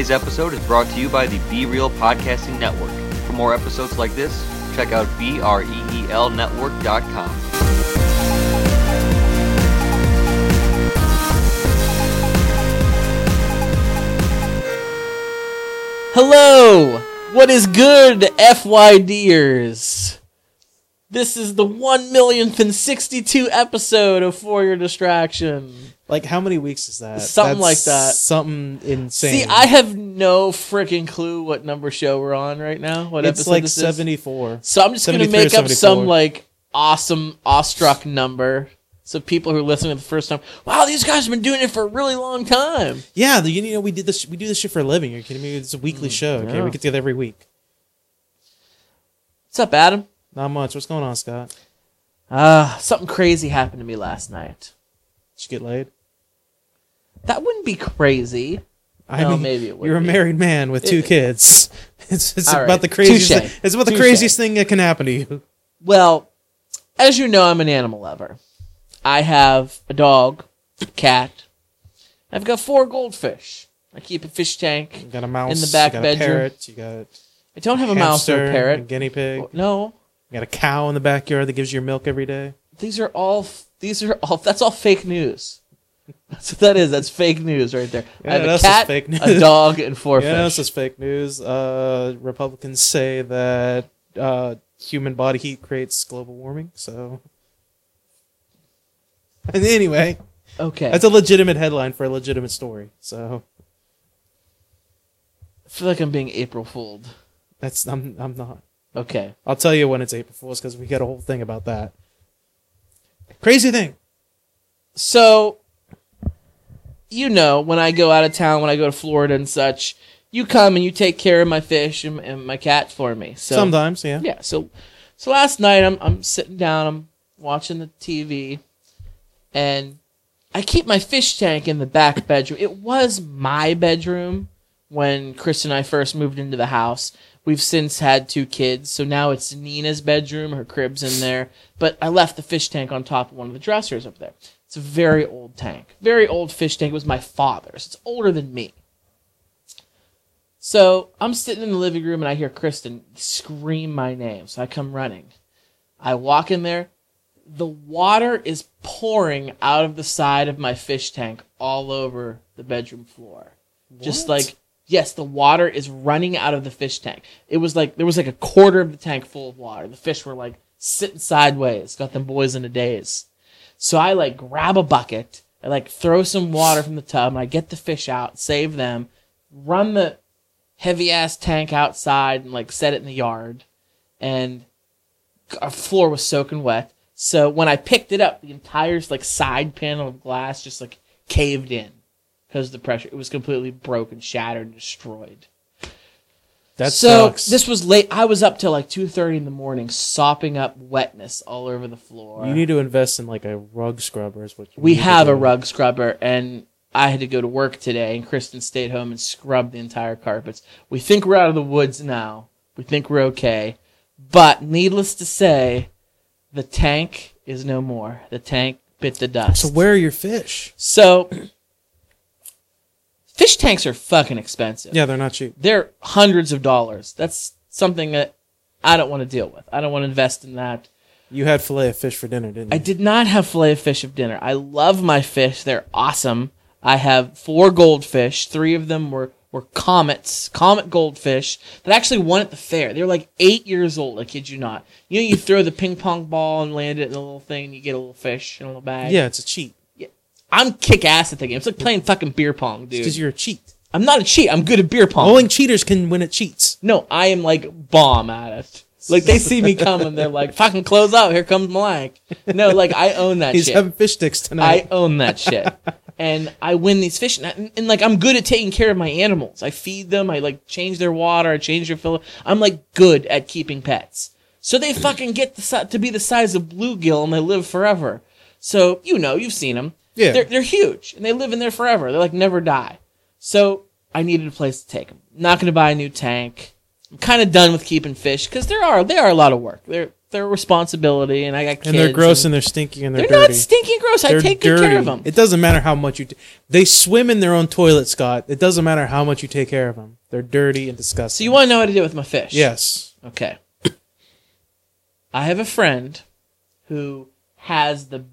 Today's episode is brought to you by the Be Real Podcasting Network. For more episodes like this, check out BREELnetwork.com. Hello! What is good, FYDers? This is the one millionth and sixty-two episode of For Your Distraction. Like how many weeks is that? Something like that. Something insane. See, I have no freaking clue what number show we're on right now. What it's episode like this is. seventy four. So I'm just gonna make up some like awesome awestruck number. So people who are listening for the first time, wow, these guys have been doing it for a really long time. Yeah, the, you know we did this. We do this shit for a living. You're kidding me? It's a weekly show. Okay, Mm, yeah. we get together every week. What's up, Adam? Not much. What's going on, Scott? Uh, something crazy happened to me last night. Did you get laid? That wouldn't be crazy. I No, mean, maybe it would You're a married man with two It- kids. It's, it's about right. the craziest. Thing, it's about the Touche. craziest thing that can happen to you. Well, as you know, I'm an animal lover. I have a dog, a cat. I've got four goldfish. I keep a fish tank. You got a mouse In the back you got bedroom. A parrot. You got I don't have a a mouse or a parrot. A guinea pig. Oh, no, You got a cow in the backyard that gives you your milk every day. these are all. These are all. That's all fake news. That's what that is. That's fake news right there. Yeah, I have a cat, fake news. a dog, and four Yeah, fish. this is fake news. Uh, Republicans say that uh, human body heat creates global warming. So, and anyway, okay. that's a legitimate headline for a legitimate story. So I feel like I'm being April fooled. that's I'm I'm not. Okay. I'll tell you when it's April Fool's because we got a whole thing about that. Crazy thing. So, you know, when I go out of town, when I go to Florida and such, you come and you take care of my fish and, and my cat for me. So Sometimes, yeah. yeah. So, so last night I'm I'm sitting down, I'm watching the TV, and I keep my fish tank in the back bedroom. It was my bedroom when Chris and I first moved into the house. We've since had two kids, so now it's Nina's bedroom. Her crib's in there, but I left the fish tank on top of one of the dressers up there. It's a very old tank, very old fish tank. It was my father's. It's older than me. So I'm sitting in the living room and I hear Kristen scream my name. So I come running. I walk in there. The water is pouring out of the side of my fish tank all over the bedroom floor. Just like yes, the water is running out of the fish tank. It was like there was like a quarter of the tank full of water. The fish were like sitting sideways. Got them boys in a daze. So I like grab a bucket, I like throw some water from the tub, and I get the fish out, save them, run the heavy ass tank outside and like set it in the yard. And our floor was soaking wet. So when I picked it up, the entire like side panel of glass just like caved in because of the pressure. It was completely broken, shattered, and destroyed. That so sucks. this was late. I was up till like two thirty in the morning, sopping up wetness all over the floor. you need to invest in like a rug scrubber. Is what you we have a rug scrubber, and I had to go to work today, and Kristen stayed home and scrubbed the entire carpets. We think we're out of the woods now. We think we're okay, but needless to say, the tank is no more. The tank bit the dust. So where are your fish? So, fish tanks are fucking expensive. Yeah, they're not cheap. They're hundreds of dollars. That's something that I don't want to deal with. I don't want to invest in that. You had fillet of fish for dinner, didn't you? I did not have fillet of fish of dinner. I love my fish. They're awesome. I have four goldfish. Three of them were, were comets, comet goldfish that actually won at the fair. They were like eight years old. I kid you not. You know, you throw the ping pong ball and land it in a little thing, and you get a little fish in a little bag. Yeah, it's a cheat. I'm kick ass at the game. It's like playing fucking beer pong, dude. Because you're a cheat. I'm not a cheat. I'm good at beer pong. Only cheaters can win at cheats. No, I am like bomb at it. Like they see me coming, they're like, "Fucking close up! Here comes Mike." No, like I own that He's shit. having fish sticks tonight. I own that shit, and I win these fish, and, and, like I'm good at taking care of my animals. I feed them. I like change their water. I change their filter. I'm like good at keeping pets. So they fucking get the, to be the size of bluegill, and they live forever. So you know, you've seen them. Yeah. they're they're huge, and they live in there forever. They like never die. So I needed a place to take them. Not going to buy a new tank. I'm kind of done with keeping fish because there are they are a lot of work. They're their responsibility, and I got kids. and they're gross and, they're stinky and they're, they're dirty. not stinky and gross. I They're take good dirty. care of them. It doesn't matter how much you. T- they swim in their own toilet, Scott. It doesn't matter how much you take care of them. They're dirty and disgusting. so you want to know what to do with my fish? Yes. Okay. I have a friend who has the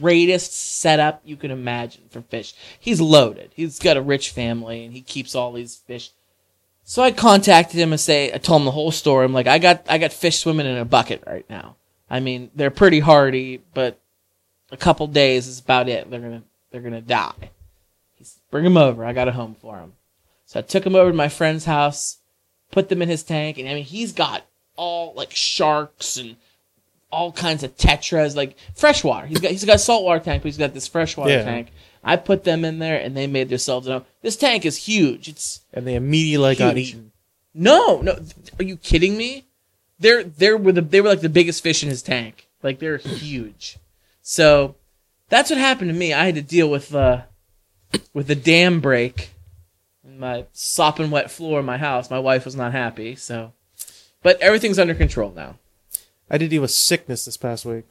greatest setup you can imagine for fish. He's loaded. He's got a rich family and he keeps all these fish. So I contacted him and say I told him the whole story. I'm like, I got I got fish swimming in a bucket right now. I mean, they're pretty hardy, but a couple days is about it. They're gonna they're gonna die. He's bring them over. I got a home for him. So I took him over to my friend's house, put them in his tank, and I mean he's got all like sharks and all kinds of tetras, like freshwater. He's got he's got a saltwater tank, but he's got this freshwater Yeah. tank. I put them in there, and they made themselves. Know. This tank is huge. It's And they immediately got eaten. no, no. Are you kidding me? They're they're were the they were like the biggest fish in his tank. Like they're huge. So that's what happened to me. I had to deal with uh with the dam break in my sopping wet floor in my house. My wife was not happy. So, but everything's under control now. I did deal with sickness this past week.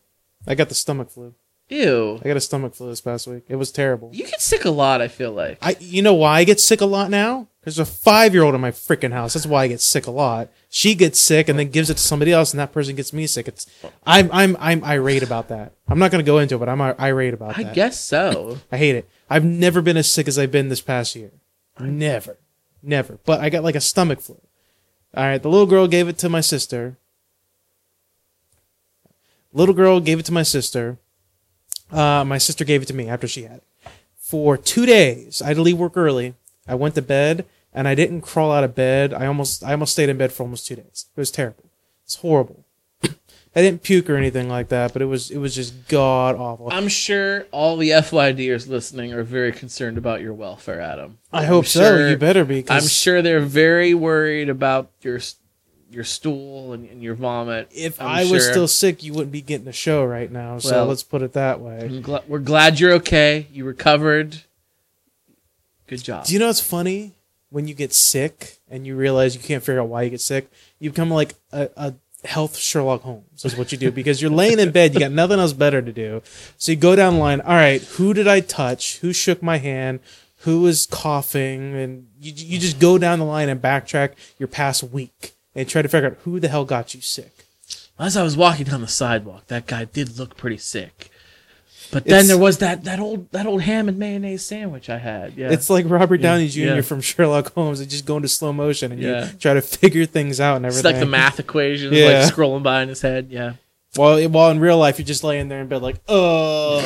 I got the stomach flu. Ew. I got a stomach flu this past week. It was terrible. You get sick a lot. I feel like. I, you know why I get sick a lot now? There's a five year old in my freaking house. That's why I get sick a lot. She gets sick and then gives it to somebody else, and that person gets me sick. It's, I'm, I'm, I'm irate about that. I'm not going to go into it, but I'm irate about I that. I guess so. I hate it. I've never been as sick as I've been this past year. Never, never. But I got like a stomach flu. All right, the little girl gave it to my sister. Little girl gave it to my sister. Uh, my sister gave it to me after she had it. For two days, I had to leave work early. I went to bed and I didn't crawl out of bed. I almost, I almost stayed in bed for almost two days. It was terrible. It's horrible. I didn't puke or anything like that, but it was, it was just god awful. I'm sure all the FYDers listening are very concerned about your welfare, Adam. I hope so. You better be. I'm sure they're very worried about your your stool and, and your vomit. If I'm I was sure. still sick, you wouldn't be getting a show right now. So Well- let's put it that way. I'm gl- we're glad you're okay. You recovered. Good job. Do you know what's funny? When you get sick and you realize you can't figure out why you get sick, you become like a, a health Sherlock Holmes is what you do because you're laying in bed, you got nothing else better to do. So you go down the line. All right, who did I touch? Who shook my hand? Who was coughing? And you you just go down the line and backtrack your past week and try to figure out who the hell got you sick. As I was walking down the sidewalk, that guy did look pretty sick. But then It's- there was that, that old that old ham and mayonnaise sandwich I had. Yeah, It's like Robert Downey Jr. yeah. from Sherlock Holmes. They just go into slow motion and Yeah. you try to figure things out and everything. it's like the math equations Yeah. like scrolling by in his head. Yeah. While while in real life, you're just laying there in bed like, oh.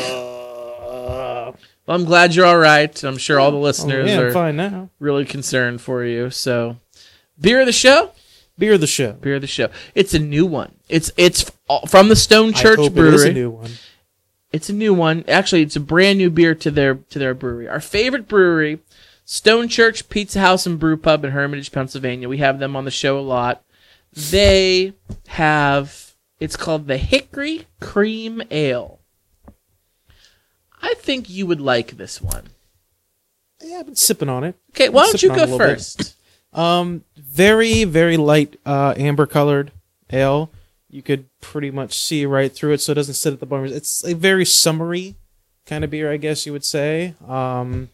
Well, I'm glad you're all right. I'm sure all the Oh, listeners yeah, are fine now. really concerned for you. So, beer of the show. Beer of the show. Beer of the show. It's a new one. It's it's from the Stone I Church hope Brewery. it is a new one. It's a new one. Actually, it's a brand new beer to their to their brewery. Our favorite brewery, Stone Church Pizza House and Brew Pub in Hermitage, Pennsylvania. We have them on the show a lot. They have it's called the Hickory Cream Ale. I think you would like this one. Yeah, I've been sipping on it. Okay, why don't you go first? bit. Um, very very light uh, amber colored ale. You could pretty much see right through it, so it doesn't sit at the bottom. It's a very summery kind of beer, I guess you would say. Um,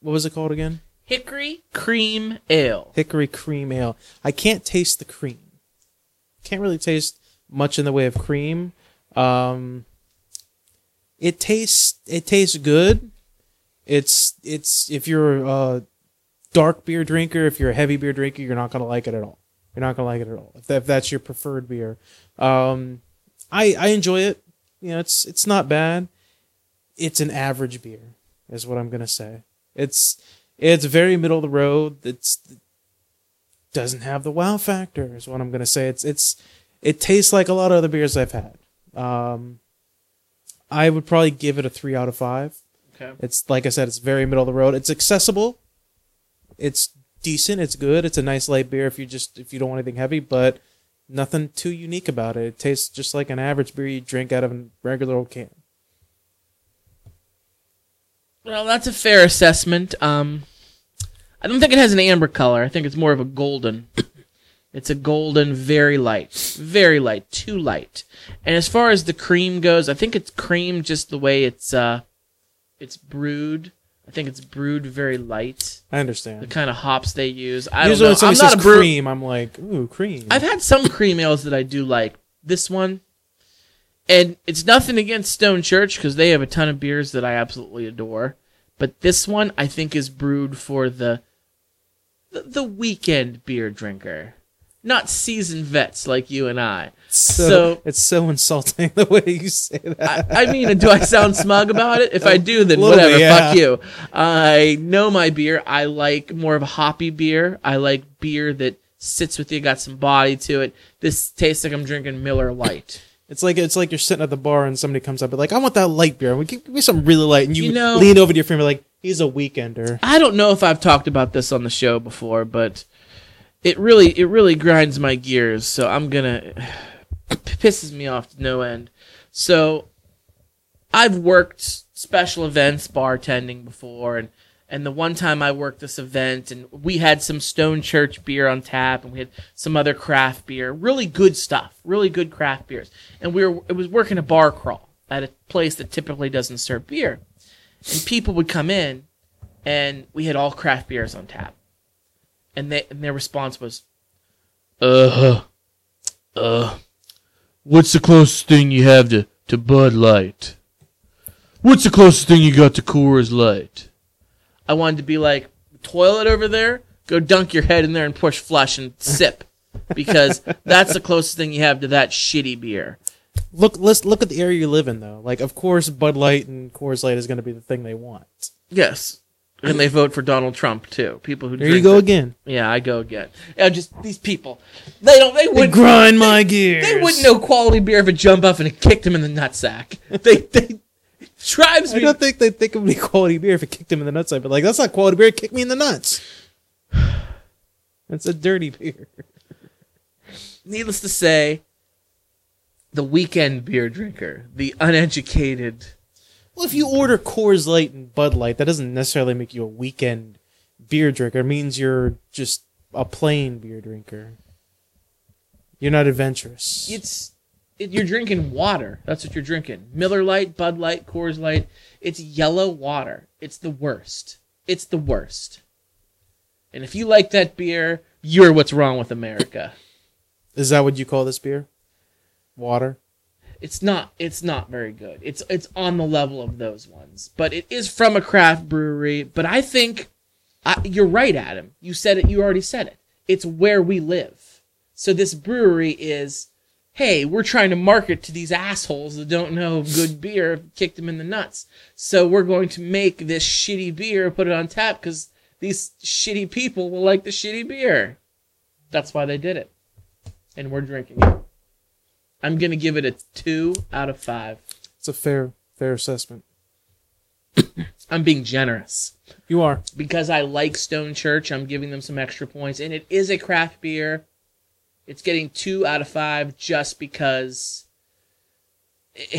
what was it called again? Hickory Cream Ale. Hickory cream ale. I can't taste the cream. Can't really taste much in the way of cream. Um, it tastes it tastes good. It's it's if you're a dark beer drinker, if you're a heavy beer drinker, you're not gonna like it at all. You're not gonna like it at all. If, that, if that's your preferred beer, um, I I enjoy it. You know, it's it's not bad. It's an average beer, is what I'm gonna say. It's it's very middle of the road. It's doesn't have the wow factor, is what I'm gonna say. It's it's it tastes like a lot of other beers I've had. Um, I would probably give it a three out of five. Okay. It's like I said, it's very middle of the road. It's accessible. It's decent. It's good. It's a nice light beer if you just if you don't want anything heavy, but nothing too unique about it. It tastes just like an average beer you drink out of a regular old can. Well, that's a fair assessment. Um, I don't think it has an amber color. I think it's more of a golden. It's a golden, very light, very light, too light. And as far as the cream goes, I think it's cream just the way it's uh, it's brewed. I think it's brewed very light. I understand. The kind of hops they use. I Usually don't know. I'm not a brew- cream, I'm like, ooh, cream. I've had some cream ales that I do like. This one, and it's nothing against Stone Church because they have a ton of beers that I absolutely adore. But this one, I think, is brewed for the the, the weekend beer drinker, not seasoned vets like you and I. so, so- it's so insulting the way you say that. I, I mean, do I sound smug about it? If I do, then Little whatever. yeah. Fuck you. I know my beer. I like more of a hoppy beer. I like beer that sits with you, got some body to it. This tastes like I'm drinking Miller Lite. It's like it's like you're sitting at the bar and somebody comes up and like, I want that light beer. We give, me something really light, and you, You know- lean over to your friend and like, he's a weekender. I don't know if I've talked about this on the show before, but it really it really grinds my gears. So I'm gonna pisses me off to no end. So I've worked special events bartending before, and and the one time I worked this event, and we had some Stone Church beer on tap, and we had some other craft beer, really good stuff, really good craft beers, and we were it was working a bar crawl at a place that typically doesn't serve beer, and people would come in, and we had all craft beers on tap, and they and their response was, uh, uh, what's the closest thing you have to to Bud Light? What's the closest thing you got to Coors Light? I wanted to be like, toilet over there, go dunk your head in there and push flush and sip. Because that's the closest thing you have to that shitty beer. Look, let's look at the area you live in though. Like, of course, Bud Light and Coors Light is going to be the thing they want. Yes. And they vote for Donald Trump too. People who There you go that- again. Yeah, I go again. Yeah, just these people. They don't. They They wouldn't grind my gears. They wouldn't know quality beer if it jumped up and it kicked him in the nutsack. They they drives I me. don't think they think it would be quality beer if it kicked him in the nutsack. But like, that's not quality beer. It kicked me in the nuts. That's a dirty beer. Needless to say, the weekend beer drinker, the uneducated. Well, if you order Coors Light and Bud Light, that doesn't necessarily make you a weekend beer drinker. It means you're just a plain beer drinker. You're not adventurous. It's it, you're drinking water. That's what you're drinking. Miller Lite, Bud Light, Coors Light. It's yellow water. It's the worst. It's the worst. And if you like that beer, you're what's wrong with America. Is that what you call this beer? Water. It's not. It's not very good. It's it's on the level of those ones, but it is from a craft brewery. But I think I, you're right, Adam. You said it. You already said it. It's where we live. So this brewery is, hey, we're trying to market to these assholes that don't know good beer, kick them in the nuts. So we're going to make this shitty beer, put it on tap because these shitty people will like the shitty beer. That's why they did it, and we're drinking it. I'm gonna give it a two out of five. It's a fair fair assessment. I'm being generous You are. because I like Stone Church. I'm giving them some extra points, and it is a craft beer. It's getting two out of five just because.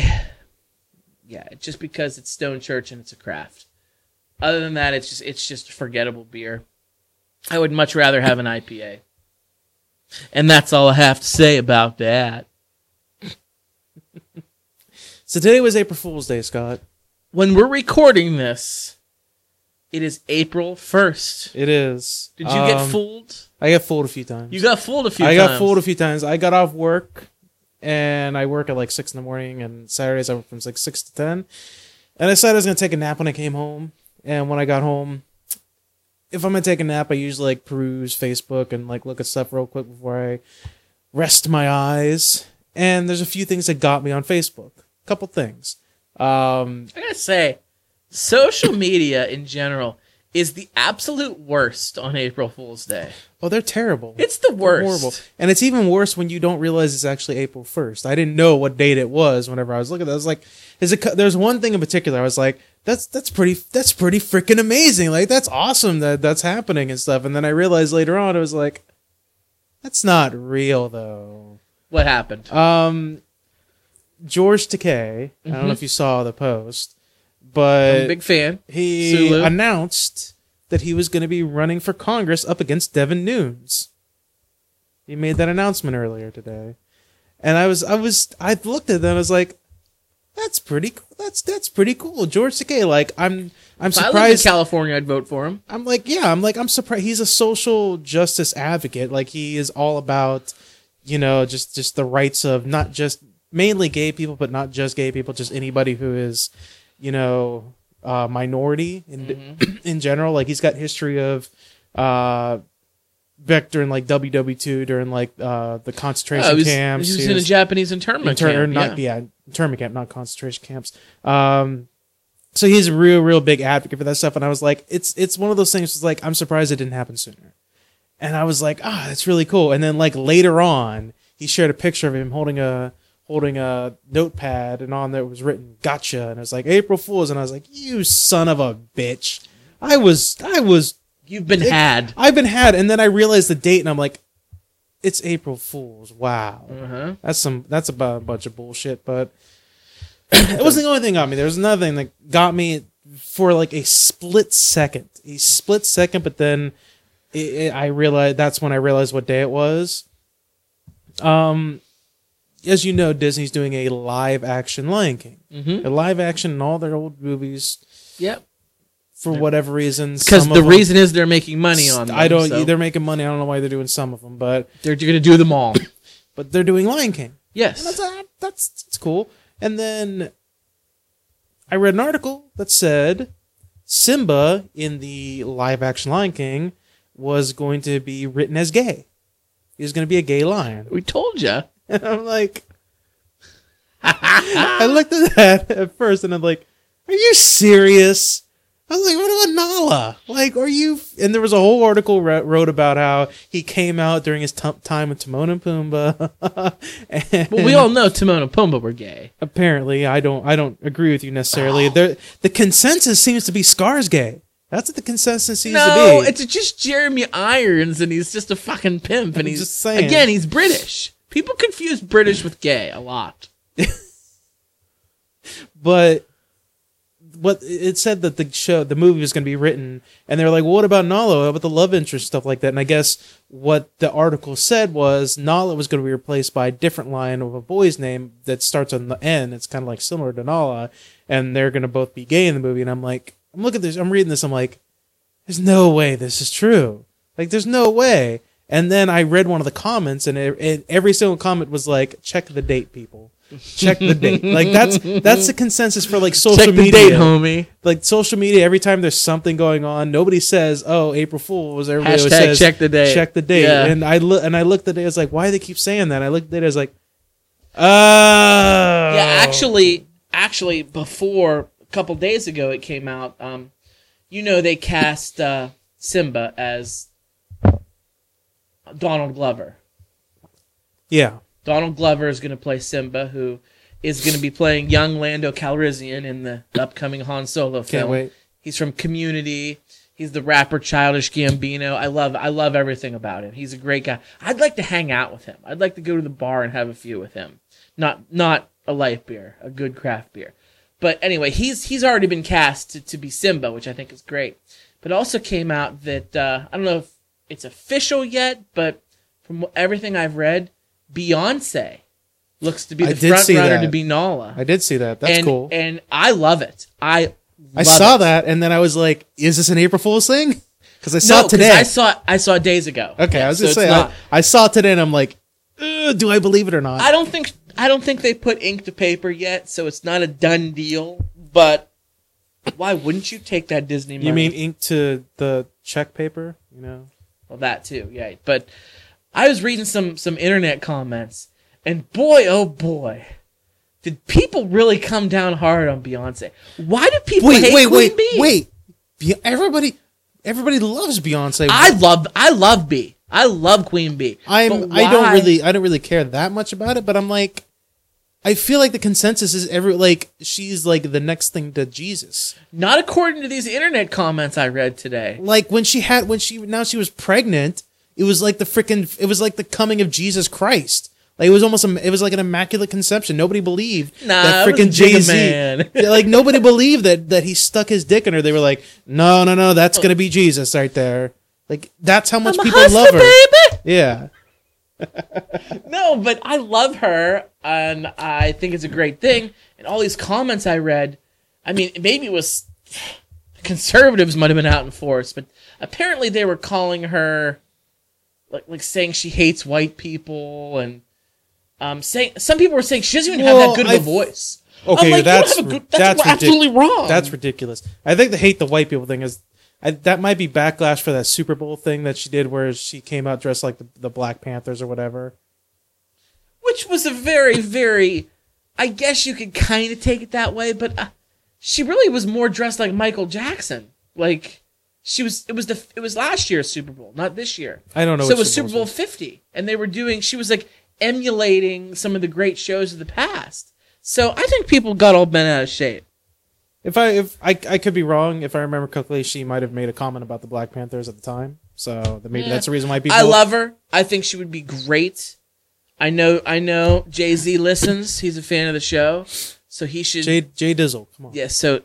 Yeah, just because it's Stone Church and it's a craft. Other than that, it's just it's just a forgettable beer. I would much rather have an IPA. And that's all I have to say about that. So today was April Fool's Day, Scott. When we're recording this, it is April 1st. It is. Did you get Um, fooled? I got fooled a few times. You got fooled a few I times. got fooled a few times. I got off work, and I work at like six in the morning, and Saturdays I work from like six to ten. And I decided I was gonna take a nap when I came home. And when I got home, if I'm gonna take a nap, I usually like peruse Facebook and like look at stuff real quick before I rest my eyes. And there's a few things that got me on Facebook. Couple things. Um, I gotta say, social media in general is the absolute worst on April Fool's Day. oh, they're terrible. It's the worst. horrible. And it's even worse when you don't realize it's actually April 1st. I didn't know what date it was whenever I was looking at it. I was like, is it, there's one thing in particular. I was like, that's, that's pretty, that's pretty freaking amazing. Like, that's awesome that that's happening and stuff. And then I realized later on, it was like, that's not real though. What happened? Um, George Takei, I don't know if mm-hmm. you saw the post, but I'm a big fan. he Sulu. announced that he was going to be running for Congress up against Devin Nunes. He made that announcement earlier today, and I was I was I looked at that. and I was like, that's pretty. cool. That's that's pretty cool. George Takei. Like I'm I'm If I lived in surprised. California, I'd vote for him. I'm like, yeah, I'm like, I'm surprised. He's a social justice advocate. Like he is all about, you know, just just the rights of not just mainly gay people, but not just gay people, just anybody who is, you know, uh, minority in in general. Like he's got history of, uh, back during like WW two during like uh the concentration Oh, was, camps. he was He in a Japanese internment inter- camp. not yeah. yeah. internment camp, not concentration camps. Um, so he's a real, real big advocate for that stuff. And I was like, it's it's one of those things. It's like I'm surprised it didn't happen sooner. And I was like, ah, that's really cool. And then like later on, he shared a picture of him holding a holding a notepad, and on there was written "Gotcha," and it was like April Fools. And I was like, you son of a bitch. I was I was You've been It- had. I've been had, and then I realized the date, and I'm like, it's April Fools. Wow. Uh-huh. That's some. That's about a bunch of bullshit. But it wasn't the only thing that got me. There was another thing that got me for like a split second. A split second, but then it, it, I realized that's when I realized what day it was. Um, as you know, Disney's doing a live action Lion King. Mhm. A live action in all their old movies Yep. for whatever reason. Because the them- reason is they're making money on them. I don't. so They're making money. I don't know why they're doing some of them, but They're going to do them all. but they're doing Lion King. And yes. that's uh, that's that's cool. And then I read an article that said Simba in the live action Lion King was going to be written as gay. He was going to be a gay lion. We told you. And I'm like, I looked at that at first, and I'm like, "Are you serious?" I was like, "What about Nala? Like, are you?" And there was a whole article re- wrote about how he came out during his t- time with Timon and Pumbaa. and Well, we all know Timon and Pumbaa were gay. apparently, I don't, I don't agree with you necessarily. There, the consensus seems to be Scar's gay. That's what the consensus seems No, to be. No, it's just Jeremy Irons, and he's just a fucking pimp. And I'm he's just saying. again, he's British. People confuse British with gay a lot. but what it said that the show the movie was going to be written and they were like well, what about nala? What about the love interest stuff like that? And i guess what the article said was nala was going to be replaced by a different line of a boy's name that starts on the n. It's kind of like similar to nala and they're going to both be gay in the movie and i'm like i'm looking at this i'm reading this i'm like there's no way this is true. Like there's no way and then i read one of the comments and it, it, every single comment was like check the date people check the date like that's that's the consensus for like social Check the media date, homie. like social media every time there's something going on nobody says oh april fools everybody always Hashtag says check the date. check the date Yeah. and i look and i looked at it was like why do they keep saying that i looked at it as like oh Yeah, actually, actually, before a couple days ago, it came out. Um, you know, they cast uh, Simba as Donald Glover. yeah Donald Glover is going to play Simba, who is going to be playing young Lando Calrissian in the upcoming Han Solo film. can't wait He's from Community. He's the rapper Childish Gambino. I love I love everything about him. He's a great guy. I'd like to hang out with him. I'd like to go to the bar and have a few with him. Not not a light beer, a good craft beer. But anyway, he's he's already been cast to, to be Simba, which I think is great. But also came out that uh, I don't know if it's official yet, but from everything I've read, Beyonce looks to be the front runner that. to be Nala. i did see that that's and, cool And I love it. I i saw it. that and then i was like is this an april fool's thing because i saw No, it today I saw. I saw it days ago. okay Yeah, i was so gonna say not- I, I saw it today and i'm like do i believe it or not I don't think I don't think they put ink to paper yet, so it's not a done deal. But why wouldn't you take that Disney money? you mean ink to the check paper you know well that too? Yeah. But I was reading some some internet comments, and boy, oh boy, did people really come down hard on Beyonce? Why do people wait, hate wait, Queen wait, Bee? wait. Be- everybody, everybody loves Beyonce. I love I love B. I love Queen Bee. I'm. I don't really. I don't really care that much about it. But I'm like, I feel like the consensus is every like she's like the next thing to Jesus. Not according to these internet comments I read today. Like when she had when she now she was pregnant, it was like the freaking. It was like the coming of Jesus Christ. Like it was almost. A, it was like an immaculate conception. Nobody believed Nah, that freaking Jay Z. Like nobody believed that that he stuck his dick in her. They were like, no, no, no, that's gonna be Jesus right there. Like that's how much I'm people love her. baby. Yeah. No, but I love her, and I think it's a great thing. And all these comments I read, I mean, maybe it was conservatives might have been out in force, but apparently they were calling her like like saying she hates white people and um saying some people were saying she doesn't even have that good of I- a voice. Okay, like, that's you don't have a good, that's, that's ridic- absolutely wrong. That's ridiculous. I think the hate the white people thing is I, that might be backlash for that Super Bowl thing that she did, where she came out dressed like the, the Black Panthers or whatever. which was a very very I guess you could kind of take it that way, but uh, she really was more dressed like Michael Jackson. Like she was it was the it was last year's Super Bowl, not this year. I don't know. so what it was Super Super Bowl 50 and they were doing she was like emulating some of the great shows of the past. So I think people got all bent out of shape. If I if I I could be wrong, if I remember correctly, she might have made a comment about the Black Panthers at the time. So that maybe Yeah. that's the reason why people. I love her. I think she would be great. I know I know Jay-Z listens. He's a fan of the show. So he should Jay Jay Dizzle. Come on. Yeah, so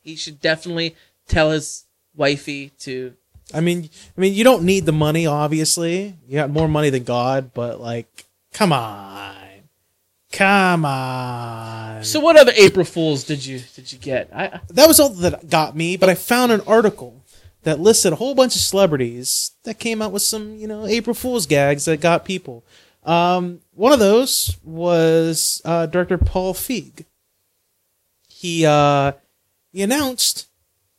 he should definitely tell his wifey to I mean, I mean, you don't need the money. Obviously, you got more money than God, but like, come on, come on. So what other April Fools did you did you get? I that was all that got me. But I found an article that listed a whole bunch of celebrities that came out with some, you know, April Fool's gags that got people. Um, one of those was uh, director Paul Feig. He uh, he announced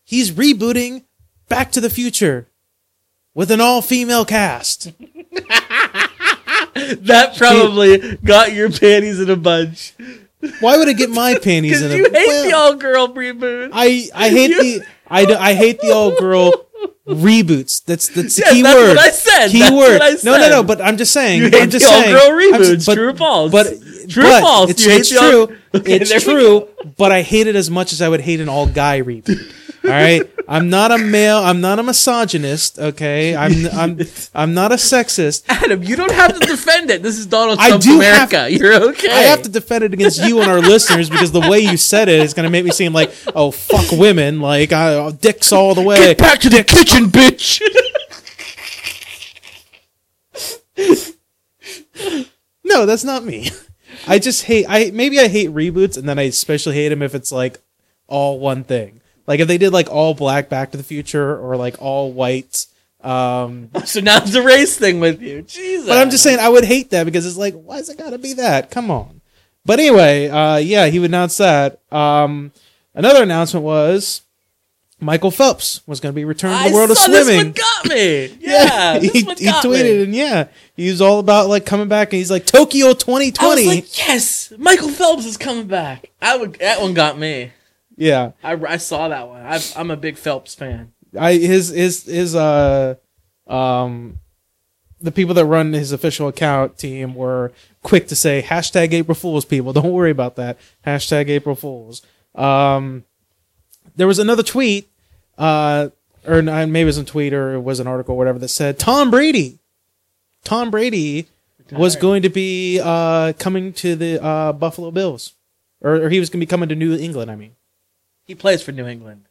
he's rebooting Back to the Future with an all-female cast. that probably got your panties in a bunch. Why would it get my panties in a bunch? you hate well, the all girl reboot. I I hate the I, I hate the all girl reboots. That's that's the Yes, key that's word. what I said. Key That's word. I No, no, no. But I'm just saying. You hate I'm just the saying. all-girl I'm reboots. but- True or false? But True or false? It's, You it's the all- true. Okay, it's true. But I hate it as much as I would hate an all guy reboot. All right. I'm not a male. I'm not a misogynist. Okay. I'm I'm I'm not a sexist. Adam, you don't have to defend it. This is Donald I Trump's do have- America. You're okay. I have to defend it against you and our listeners because the way you said it is going to make me seem like, oh, fuck women. Like, I, oh, dicks all the way. get back to the kitchen, bitch. No, that's not me. I just hate. I maybe I hate reboots, and then I especially hate them if it's like all one thing. Like if they did like all black Back to the Future or like all white. Um, so now it's a race thing with you. Jesus. but I'm just saying I would hate that because it's like, why is it got to be that? Come on. But anyway, uh, yeah, he would announce that. Um, another announcement was Michael Phelps was going to be returned to the world of saw swimming. This one got me. Yeah, he, this one he got me. tweeted and yeah, he was all about like coming back and he's like Tokyo 2020. I was like, yes, Michael Phelps is coming back. I would. That one got me. Yeah, I, I saw that one. i I'm a big Phelps fan. I his his his uh um the people that run his official account team were quick to say hashtag April Fools people. Don't worry about that. Hashtag April Fools. Um, there was another tweet, uh, or maybe it was a tweet or it was an article, or whatever, that said Tom Brady. Tom Brady was going to be uh, coming to the uh, Buffalo Bills, or, or he was going to be coming to New England. I mean. He plays for New England.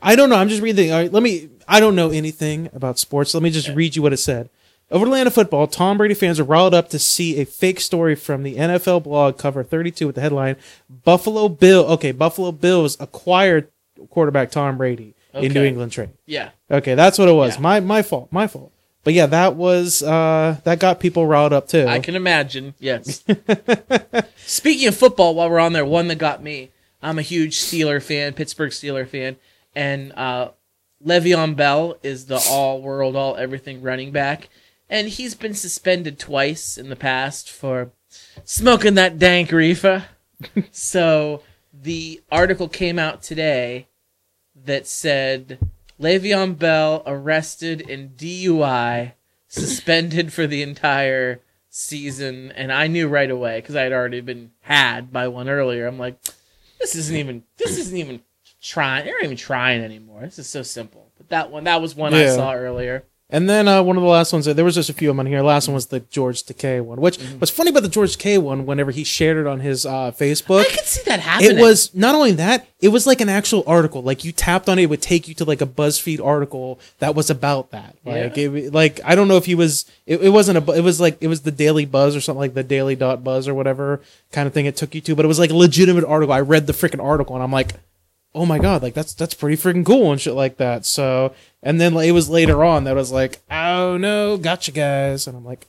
I don't know. I'm just reading. All right, let me. I don't know anything about sports. Let me just read you what it said. Over Atlanta football, Tom Brady fans are riled up to see a fake story from the NFL blog cover 32 with the headline "Buffalo Bill." Okay, Buffalo Bills acquired quarterback Tom Brady in New England trade. Yeah. Okay, that's what it was. Yeah. My my fault. My fault. But yeah, that was uh that got people riled up too. I can imagine. Yes. Speaking of football, while we're on there, one that got me. I'm a huge Steeler fan, Pittsburgh Steeler fan, and uh, Le'Veon Bell is the all-world, all-everything running back, and he's been suspended twice in the past for smoking that dank reefer. so the article came out today that said Le'Veon Bell arrested in DUI, suspended for the entire season, and I knew right away because I had already been had by one earlier. I'm like, this isn't even this isn't even trying. They're not even trying anymore. This is so simple. But that one, that was one I saw earlier. And then uh, one of the last ones, there was just a few of them on here. Last one was the George Takei one, which Mm-hmm. what's funny about the George Takei one, whenever he shared it on his uh, Facebook, I could see that happening. it was not only that, it was like an actual article. Like you tapped on it, it would take you to like a BuzzFeed article that was about that. Like, it, like I don't know if he was, it, it wasn't a, bu- it was like, it was the Daily Buzz or something like the Daily Dot Buzz or whatever kind of thing it took you to, but it was like a legitimate article. I read the freaking article and I'm like, oh my god, like that's that's pretty freaking cool and shit like that. So, and then like, it was later on that was like, oh no, gotcha guys, and I'm like,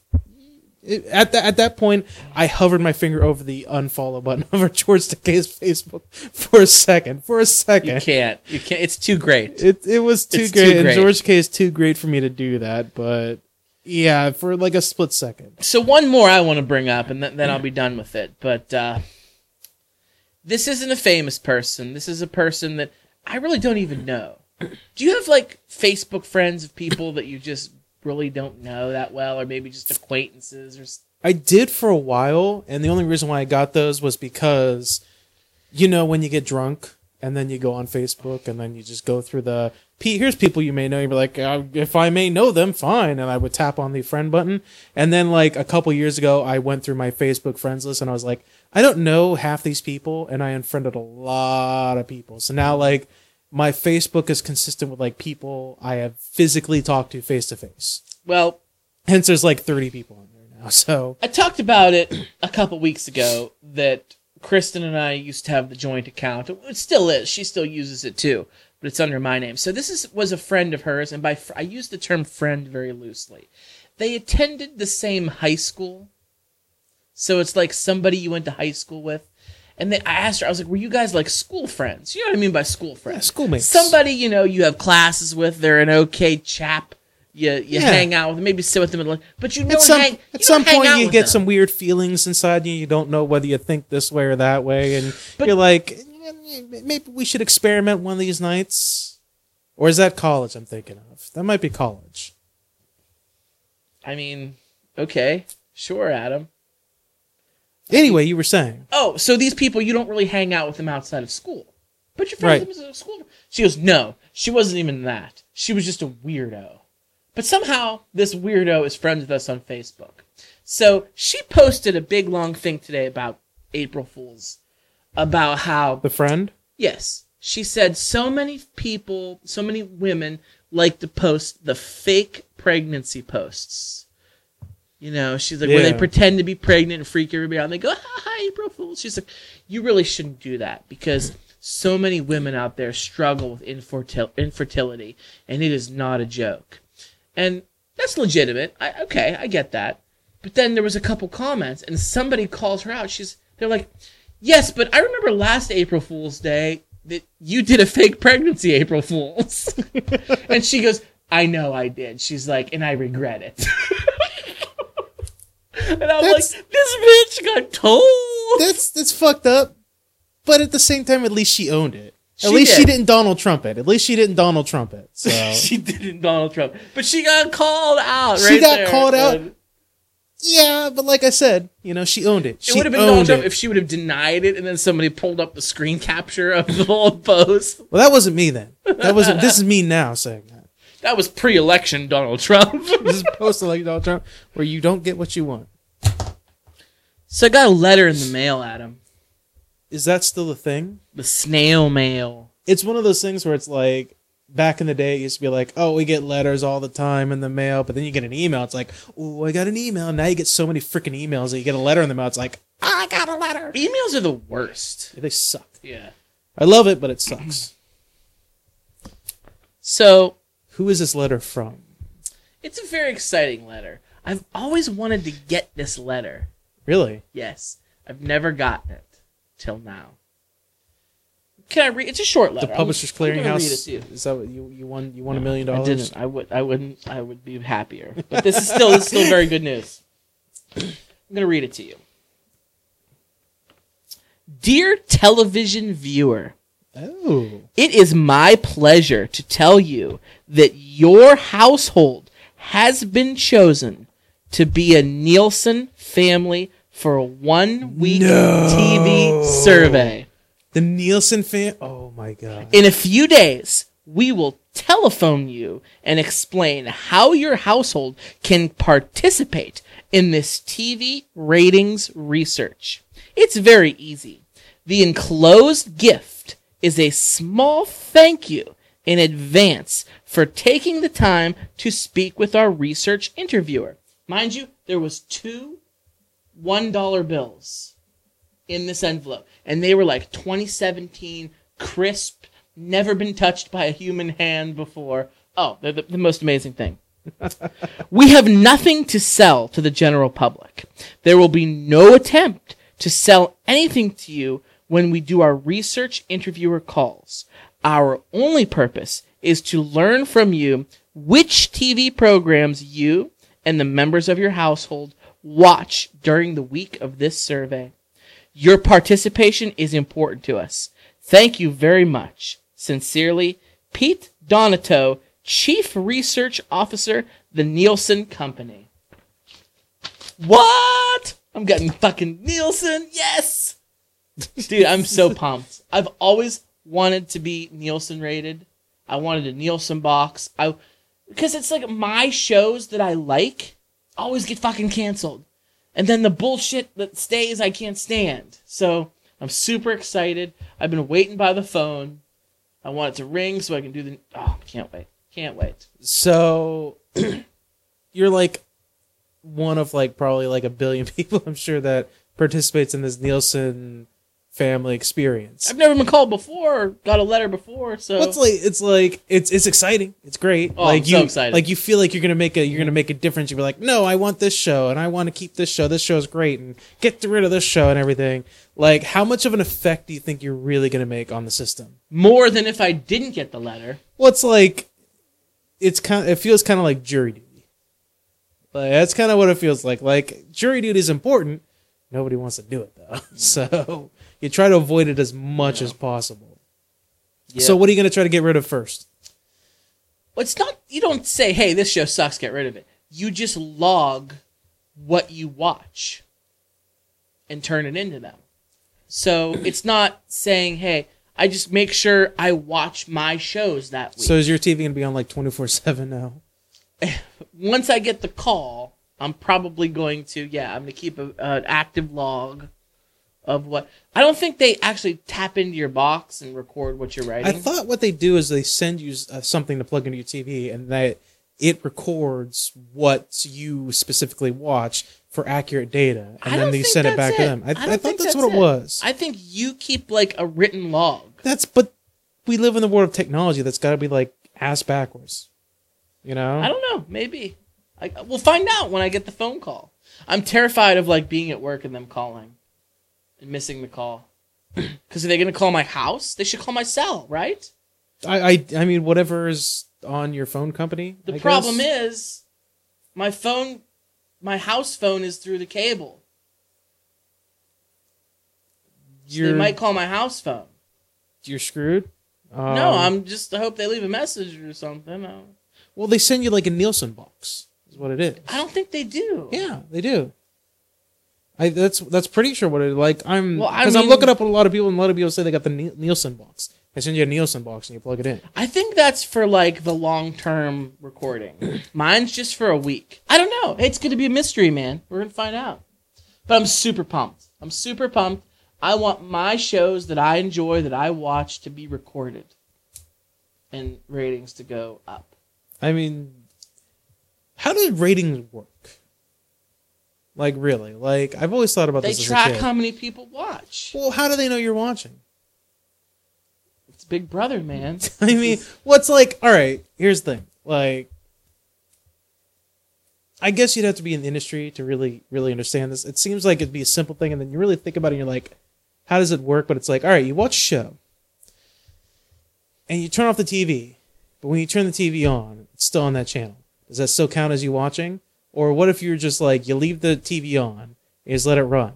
it, at that at that point, I hovered my finger over the unfollow button over George Takei's Facebook for a second. For a second. you can't. You can't. It's too great. it it was too It's too great, and. George Takei is too great for me to do that. But yeah, for like a split second. So one more I want to bring up, and th- then I'll be done with it. But uh, this isn't a famous person. This is a person that I really don't even know. Do you have like Facebook friends of people that you just really don't know that well, or maybe just acquaintances, or I did for a while, and the only reason why I got those was because, you know, when you get drunk and then you go on Facebook and then you just go through the. Here's people you may know. You're like, uh, if I may know them, fine. And I would tap on the friend button. And then like a couple years ago, I went through my Facebook friends list and I was like, I don't know half these people, and I unfriended a lot of people. So now like my Facebook is consistent with like people I have physically talked to face to face. well, Hence, there's like 30 people on there now. So I talked about it a couple weeks ago that Kristen and I used to have the joint account. It still is. She still uses it too, but it's under my name. So this is was a friend of hers, and by fr- I use the term friend very loosely. They attended the same high school, so it's like somebody you went to high school with. And then I asked her, I was like, "Were you guys like school friends? You know what I mean by school friends? schoolmates. Somebody you know you have classes with. They're an okay chap. You you Yeah. hang out with them, maybe sit with them, and- but you don't at some hang. at some point you get them. some weird feelings inside you. You don't know whether you think this way or that way, and But- you're like, "Eh, maybe we should experiment one of these nights. Or is that college? I'm thinking of that might be college. I mean, okay, sure, Adam. Anyway, you were saying Oh, so these people you don't really hang out with them outside of school, but you're friends Right. them at school. She goes, no, she wasn't even that. She was just a weirdo. But somehow this weirdo is friends with us on Facebook. So she posted a big long thing today about April Fools, about how the friend. Yes. She said so many people, so many women like to post the fake pregnancy posts. You know, she's like, where they pretend to be pregnant and freak everybody out. And they go, ha, ha, April Fools. She's like, you really shouldn't do that because so many women out there struggle with infertil- infertility, and it is not a joke. And that's legitimate. I, okay, I get that. But then there was a couple comments, and somebody calls her out. She's, they're like, yes, but I remember last April Fool's Day that you did a fake pregnancy, April Fools. and she goes, I know I did. She's like, and I regret it. and I'm That's- like, this bitch got told. That's that's fucked up. But at the same time, at least she owned it. At She least she did. didn't Donald Trump it. At least she didn't Donald Trump it. So she didn't Donald Trump, but she got called out. She got there. called out. Yeah, but like I said, you know, she owned it. It She would have been Donald Trump it. if she would have denied it, and then somebody pulled up the screen capture of the whole post. Well, that wasn't me then. That wasn't. this is me now saying that. That was pre-election Donald Trump. This is posted like Donald Trump, where you don't get what you want. so I got a letter in the mail, Adam. Is that still a thing? The snail mail. It's one of those things where it's like back in the day, it used to be like, oh, we get letters all the time in the mail, but then you get an email. It's like, oh, I got an email. Now you get so many freaking emails that you get a letter in the mail. It's like, ah, I got a letter. Emails are the worst. They suck. Yeah. I love it, but it sucks. So Who is this letter from? it's a very exciting letter. I've always wanted to get this letter. Really? Yes, I've never gotten it till now. Can I read? It's a short letter. The Publishers I'm- I'm read it Clearinghouse. to you. Is that what you you won? You won a million dollars? I didn't. I would. I wouldn't. I would be happier. But this is still. this is still very good news. I'm gonna read it to you. Dear television viewer, Oh, it is my pleasure to tell you that your household has been chosen to be a Nielsen family for a one week TV survey. the Nielsen fan. Oh my god. In a few days, we will telephone you and explain how your household can participate in this TV ratings research. It's very easy. The enclosed gift is a small thank you in advance for taking the time to speak with our research interviewer. Mind you, there was two $1 bills in this envelope and they were like 2017 crisp never been touched by a human hand before. Oh they're the, the most amazing thing. We have nothing to sell to the general public. There will be no attempt to sell anything to you when we do our research interviewer calls. Our only purpose is to learn from you which tv programs you and the members of your household watch during the week of this survey your participation is important to us. Thank you very much. Sincerely, Pete Donato, Chief Research Officer, the Nielsen Company. What? I'm getting fucking Nielsen. Yes. Dude, I'm so pumped. I've always wanted to be Nielsen rated. I wanted a Nielsen box. I because it's like my shows that I like always get fucking canceled. And then the bullshit that stays I can't stand. So I'm super excited. I've been waiting by the phone. I want it to ring so I can do the oh, can't wait. Can't wait. So you're like one of like probably like a billion people I'm sure that participates in this Nielsen family experience. I've never been called before or got a letter before, so Well, it's like it's like it's it's exciting. It's great. Oh, like I'm so you excited. like you feel like you're gonna make a you're gonna make a difference. You're like, no, I want this show and I want to keep this show. This show's great and get rid of this show and everything. Like, how much of an effect do you think you're really gonna make on the system? more than if I didn't get the letter. Well, it's like it's kind. Of, It feels kind of like jury duty. Like that's kind of what it feels like. Like jury duty is important. Nobody wants to do it though, so you try to avoid it as much as possible. So, what are you gonna try to get rid of first? Well, it's not you don't say, "Hey, this show sucks, get rid of it." You just log what you watch and turn it into them. So, it's not saying, "Hey, I just make sure I watch my shows that week." So, is your TV gonna be on like twenty four seven now? Once I get the call, I'm probably going to, yeah, I'm going to keep a, an active log of what I don't think they actually tap into your box and record what you're writing. I thought what they do is they send you uh, something to plug into your TV, and that it records what you specifically watch for accurate data, and then they send it that's back to them. I, don't I thought think that's, what it was. I think you keep like a written log. That's but we live in the world of technology. That's got to be like ass backwards. You know, I don't know. Maybe I, we'll find out when I get the phone call. I'm terrified of like being at work and them calling and missing the call. Because are they going to call my house? They should call my cell, right? I, I I mean whatever is on your phone company. The I problem guess. is my phone, my house phone is through the cable. So they might call my house phone. you're screwed. Um, no, I'm just. I hope they leave a message or something. Well, they send you like a Nielsen box. What it is. I don't think they do. Yeah, they do. I that's that's pretty sure what it like. I'm Well, I because I'm looking up a lot of people and a lot of people say they got the Nielsen box. They send you a Nielsen box and you plug it in. I think that's for like the long term recording. Mine's just for a week. I don't know. It's going to be a mystery, man. We're going to find out. But I'm super pumped. I'm super pumped. I want my shows that I enjoy, that I watch, to be recorded and ratings to go up. I mean, how do ratings work? Like really? Like I've always thought about They this a track how many people watch. well, how do they know you're watching? It's Big Brother, man. I mean, what's like? All right, here's the thing. Like, I guess you'd have to be in the industry to really, really understand this. It seems like it'd be a simple thing, and then you really think about it, and you're like, how does it work? But it's like, all right, you watch a show, and you turn off the TV, but when you turn the TV on, it's still on that channel. Does that still count as you watching? Or what if you're just like, you leave the TV on, you just let it run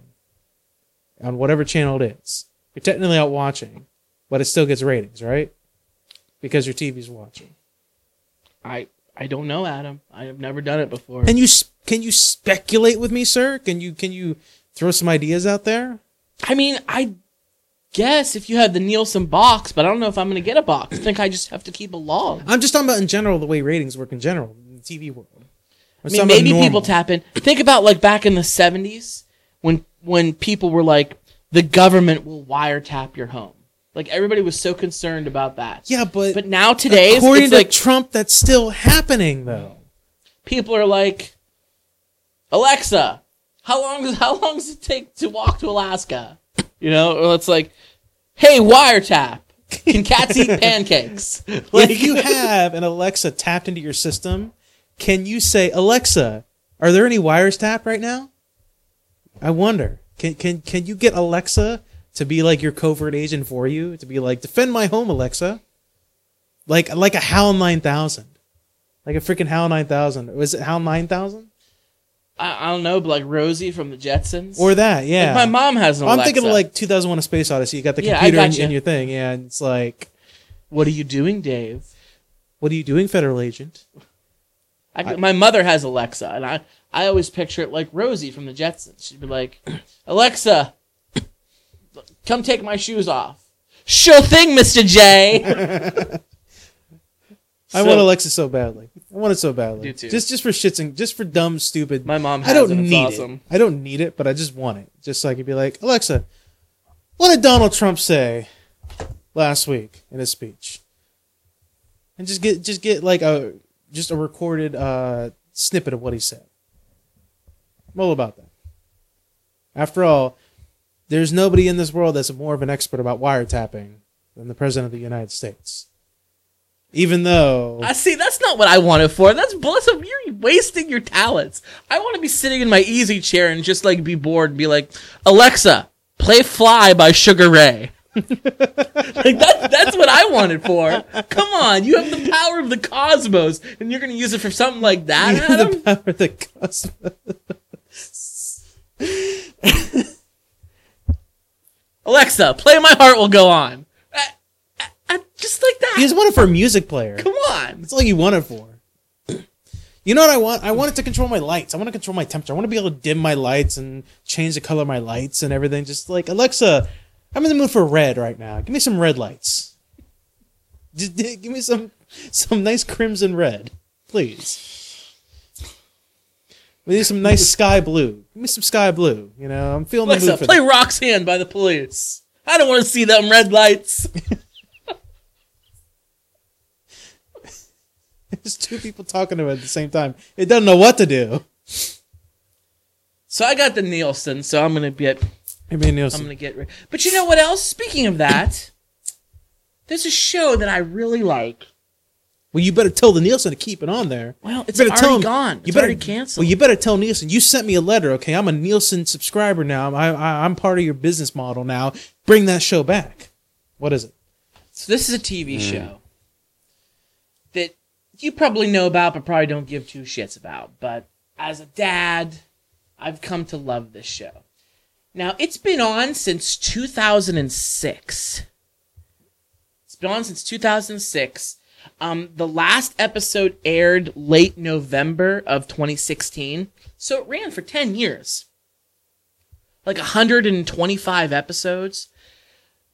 on whatever channel it is? You're technically out watching, but it still gets ratings, right? Because your TV's watching. I I don't know, Adam. I have never done it before. Can you can you speculate with me, sir? Can you can you throw some ideas out there? I mean, I guess if you had the Nielsen box, but I don't know if I'm going to get a box. I think I just have to keep a log. I'm just talking about in general the way ratings work in general TV world. I mean, maybe people tap in. Think about like back in the '70s when when people were like, the government will wiretap your home. Like everybody was so concerned about that. Yeah, but But now today, according it's to like Trump, that's still happening though. people are like, Alexa, how long does how long does it take to walk to Alaska? You know, or it's like, hey, wiretap. Can cats eat pancakes? Like, if you have an Alexa tapped into your system, can you say, Alexa, are there any wires tapped right now? I wonder. Can can can you get Alexa to be like your covert agent for you? To be like, defend my home, Alexa. Like like a HAL nine thousand. Like a freaking HAL nine thousand. Was it HAL nine thousand? I, I don't know, but like Rosie from the Jetsons. Or that, yeah. Like, my mom has an I'm Alexa. thinking of like 2001 A Space Odyssey. You got the Yeah, computer in, in your thing, yeah, and it's like, what are you doing, Dave? what are you doing, federal agent? I, my mother has Alexa, and I, I always picture it like Rosie from the Jetsons. She'd be like, Alexa, come take my shoes off. Sure thing, Mr. J. I So- want Alexa so badly. I want it so badly. Do too. Just just for shits and just for dumb, stupid. My mom I don't it. It's need awesome. it. I don't need it, but I just want it. Just so I could be like, Alexa, what did Donald Trump say last week in his speech? And just get just get like a just a recorded uh, snippet of what he said. I'm all about that. After all, there's nobody in this world that's more of an expert about wiretapping than the president of the United States. Even though I see. That's not what I want it for. That's bullshit. You're wasting your talents. I want to be sitting in my easy chair and just like be bored and be like, Alexa, play "Fly" by Sugar Ray. like that's that's what I wanted for. Come on, you have the power of the cosmos, and you're gonna use it for something like that, you have Adam? the power of the cosmos. Alexa, play "My Heart Will Go On." Uh, uh, uh, just like that. You just want it for a music player. Come on. That's all you want it for. You know what I want? I want it to control my lights. I want to control my temperature. I want to be able to dim my lights and change the color of my lights and everything. Just like Alexa, I'm in the mood for red right now. Give me some red lights. Just give me some some nice crimson red, please. We need some nice sky blue. Give me some sky blue. You know, I'm feeling the mood for play that. "Roxanne" by the Police. I don't want to see them red lights. There's two people talking to it at the same time. It doesn't know what to do. So I got the Nielsen, so I'm gonna get I mean, Nielsen. I'm gonna get rid. But you know what else? Speaking of that, there's a show that I really like. Well, you better tell the Nielsen to keep it on there. Well, it's You better already him- gone. You It's better already canceled. Well, you better tell Nielsen. You sent me a letter, okay? I'm a Nielsen subscriber now. I, I, I'm part of your business model now. Bring that show back. What is it? So this is a TV hmm. show that you probably know about, but probably don't give two shits about. But as a dad, I've come to love this show. Now it's been on since 2006. It's been on since 2006. Um, the last episode aired late November of 2016, so it ran for 10 years, like 125 episodes.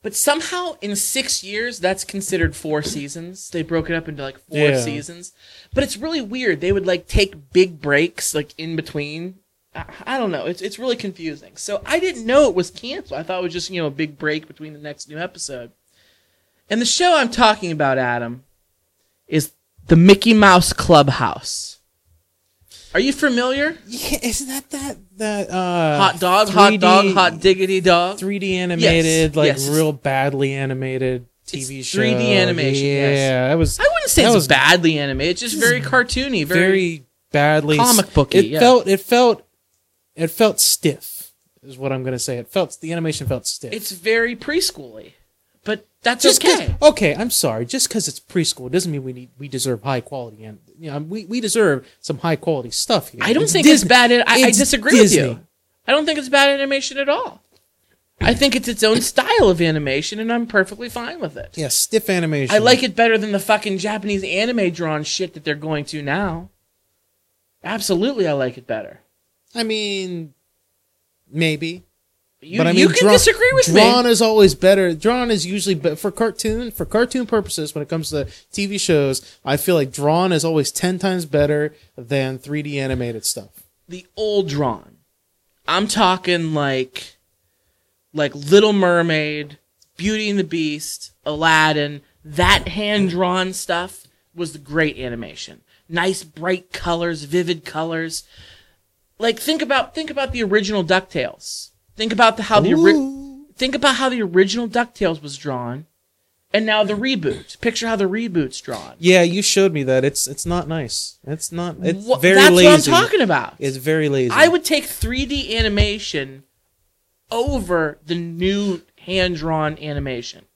But somehow in six years, that's considered four seasons. They broke it up into like four Yeah. seasons. But it's really weird. They would like take big breaks like in between. I, don't know. It's it's really confusing. So I didn't know it was canceled. I thought it was just you know a big break between the next new episode. And the show I'm talking about, Adam, is the Mickey Mouse Clubhouse. Are you familiar? Yeah, isn't that that that uh, Hot dog, hot 3D dog, hot diggity dog. 3D animated, Yes, like yes. real badly animated TV It's show? 3D animation, Yeah, yes. that was I wouldn't say it's was badly animated. It's just very cartoony, very, very badly comic booky, It yeah. felt it felt it felt stiff. Is what I'm gonna say. It felt the animation felt stiff. it's very preschooly. But that's just okay. okay, I'm sorry. Just because it's preschool doesn't mean we need we deserve high quality and you know we, we deserve some high quality stuff here. I don't It's think it's bad. I, I It's disagree Disney. with you. I don't think it's bad animation at all. I think it's its own style of animation, and I'm perfectly fine with it. Yeah, stiff animation. I like it better than the fucking Japanese anime drawn shit that they're going to now. Absolutely, I like it better. I mean, maybe. You, but I mean, you can draw- disagree with drawn me. Drawn is always better. Drawn is usually be- for cartoon for cartoon purposes. When it comes to TV shows, I feel like drawn is always ten times better than 3D animated stuff. The old drawn. I'm talking like, like Little Mermaid, Beauty and the Beast, Aladdin. That hand drawn stuff was the great animation. Nice bright colors, vivid colors. Like think about think about the original Ducktales. Think about the, how the ori- think about how the original DuckTales was drawn, and now the reboot. Picture how the reboot's drawn. Yeah, you showed me that. It's it's not nice. It's not. It's Wha- very that's lazy. what I'm talking about. It's very lazy. I would take 3D animation over the new hand drawn animation.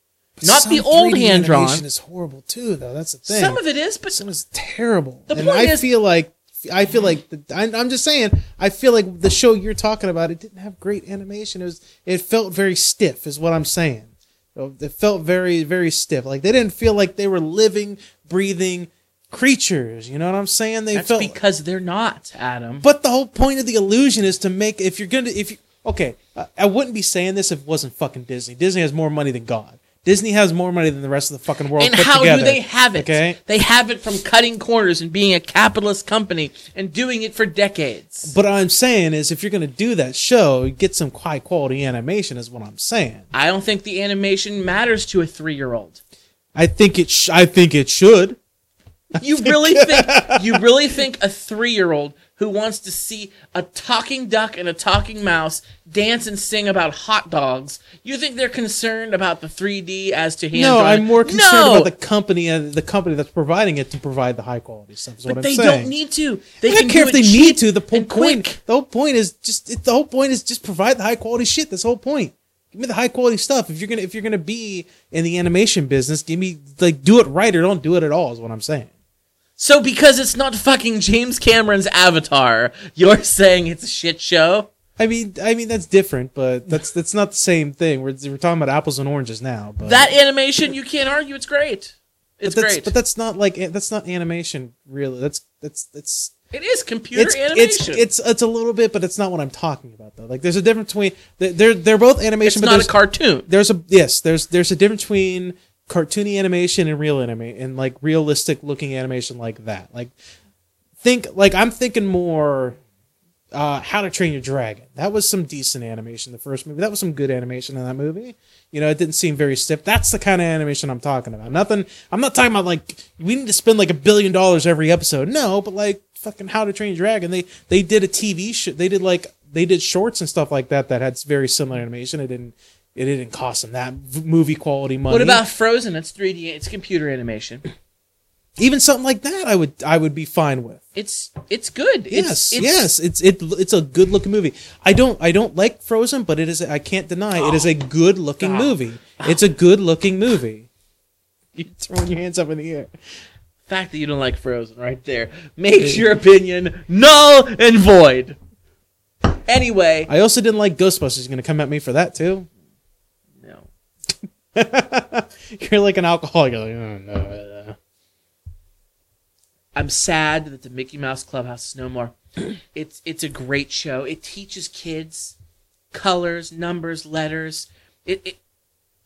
Not the old hand drawn. animation is horrible too, though. That's the thing. Some of it is, but Some is terrible. The and point I is- feel like I feel like the, I, I'm just saying. I feel like the show you're talking about it didn't have great animation. It was it felt very stiff, is what I'm saying. It felt very very stiff. Like they didn't feel like they were living, breathing creatures. You know what I'm saying? They that's felt. because they're not, Adam. but the whole point of the illusion is to make if you're gonna if you okay. I, I wouldn't be saying this if it wasn't fucking Disney. Disney has more money than God. Disney has more money than the rest of the fucking world. and how together, do they have it? Okay. They have it from cutting corners and being a capitalist company and doing it for decades. But what I'm saying is, if you're going to do that show, get some high quality animation. Is what I'm saying. I don't think the animation matters to a three year old. I think it. Sh- I think it should. You really think you really think a three year old who wants to see a talking duck and a talking mouse dance and sing about hot dogs, you think they're concerned about the 3D as to hand No, drawn? I'm more concerned No! about the company and the company that's providing it to provide the high quality stuff. Is what But I'm they saying. don't need to. They I don't care do if they need to. The whole point. quick. The whole point is just. It, the whole point is just provide the high quality shit. That's the whole point. Give me the high quality stuff. If you're gonna if you're gonna be in the animation business, give me like do it right or don't do it at all. Is what I'm saying. So because it's not fucking James Cameron's Avatar, you're saying it's a shit show? I mean, I mean that's different, but that's that's not the same thing. We're we're talking about apples and oranges now. But That animation, you can't argue. It's great. It's but great. But that's not like that's not animation, really. That's that's that's it is computer it's it's animation. it's it's a little bit, but it's not what I'm talking about though. Like there's a difference between they're they're both It's animation, but not a cartoon. there's a yes, there's there's a difference between cartoony animation and real anime and like realistic looking animation like that. Like think like I'm thinking more uh How to Train Your Dragon. That was some decent animation the first movie. That was some good animation in that movie. You know, it didn't seem very stiff. That's the kind of animation I'm talking about. Nothing I'm not talking about like we need to spend like a billion dollars every episode. No, but like fucking How to Train Your Dragon. They they did a TV show. They did like they did shorts and stuff like that that had very similar animation. It didn't it didn't cost them that movie quality money. What about Frozen? It's 3D. It's computer animation. even something like that? I would I would be fine with. It's it's good. Yes, it's, it's, yes, it's it it's a good looking movie. I don't I don't like Frozen, but it is I can't deny it is a oh, good looking Oh. movie. It's a good looking movie. You throwing your hands up in the air. Fact that you don't like Frozen right there makes your opinion null and void. Anyway, I also didn't like Ghostbusters. You're gonna come at me for that too. You're like an alcoholic. You're like, oh, no. I'm sad that the Mickey Mouse Clubhouse is no more. it's it's a great show. It teaches kids colors, numbers, letters. It, it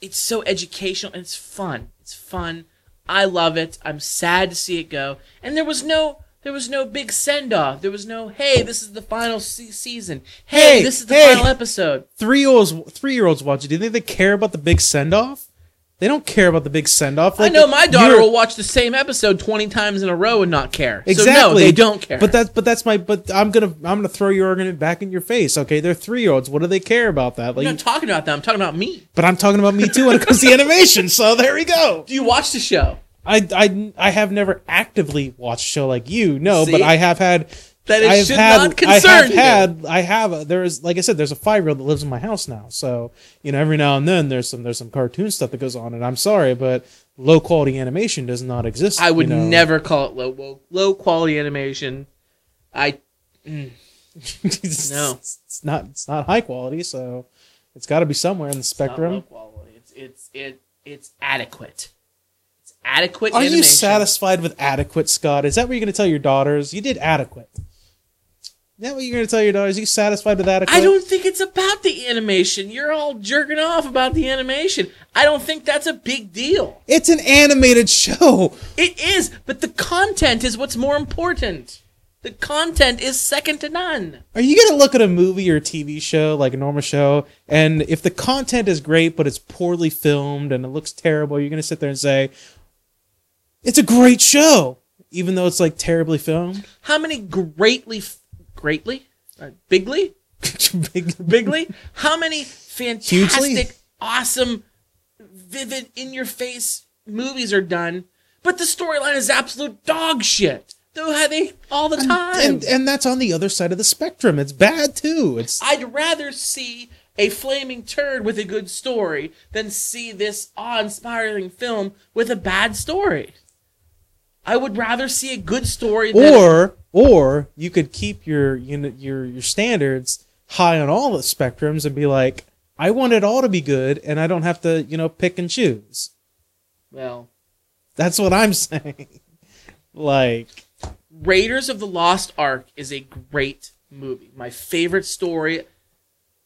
it's so educational and it's fun. It's fun. I love it. I'm sad to see it go. And there was no there was no big send off. There was no hey, this is the final se- season. Hey, Hey, this is the hey. final episode. Three year olds three year olds watch it. Do you think they care about the big send off? They don't care about the big send off. I know my daughter will watch the same episode 20 times in a row and not care. Exactly. So no, they don't care. But that's but that's my but I'm gonna I'm gonna throw your argument back in your face. Okay, they're three year olds. What do they care about that? Like, I'm Like, not talking about them. I'm talking about me. but I'm talking about me too when it comes to animation. So there we go. Do you watch the show? I I I have never actively watched a show like you. No, but I have had. That it I have should had, not I have you. had. I have. Uh, there is, like I said, there's a five year old that lives in my house now. So you know, every now and then there's some there's some cartoon stuff that goes on, and I'm sorry, but low quality animation does not exist. I would you know. never call it low low, low quality animation. I mm. it's, No. it's not. It's not high quality, so it's got to be somewhere in the it's not low spectrum. quality. It's it's it it's adequate. Adequate. Are you satisfied with adequate, Scott? Is that what you're going to tell your daughters? You did adequate. Is that what you're gonna tell your daughters? you satisfied with that? Adequate? I don't think it's about the animation. You're all jerking off about the animation. I don't think that's a big deal. It's an animated show. It is, but the content is what's more important. The content is second to none. Are you gonna look at a movie or a TV show like a normal show, and if the content is great but it's poorly filmed and it looks terrible, you're gonna sit there and say, "It's a great show," even though it's like terribly filmed? How many greatly, greatly, uh, bigly, Big- bigly? How many Hugely? fantastic, awesome, vivid, in your face movies are done, but the storyline is absolute dog shit. Though have they all the time. and and that's on the other side of the spectrum. It's bad too. It's I'd rather see a flaming turd with a good story than see this awe-inspiring film with a bad story. I would rather see a good story than or or you could keep your you know, your your standards high on all the spectrums and be like, I want it all to be good, and I don't have to you know pick and choose. well, That's what I'm saying. like, Raiders of the Lost Ark is a great movie. My favorite story.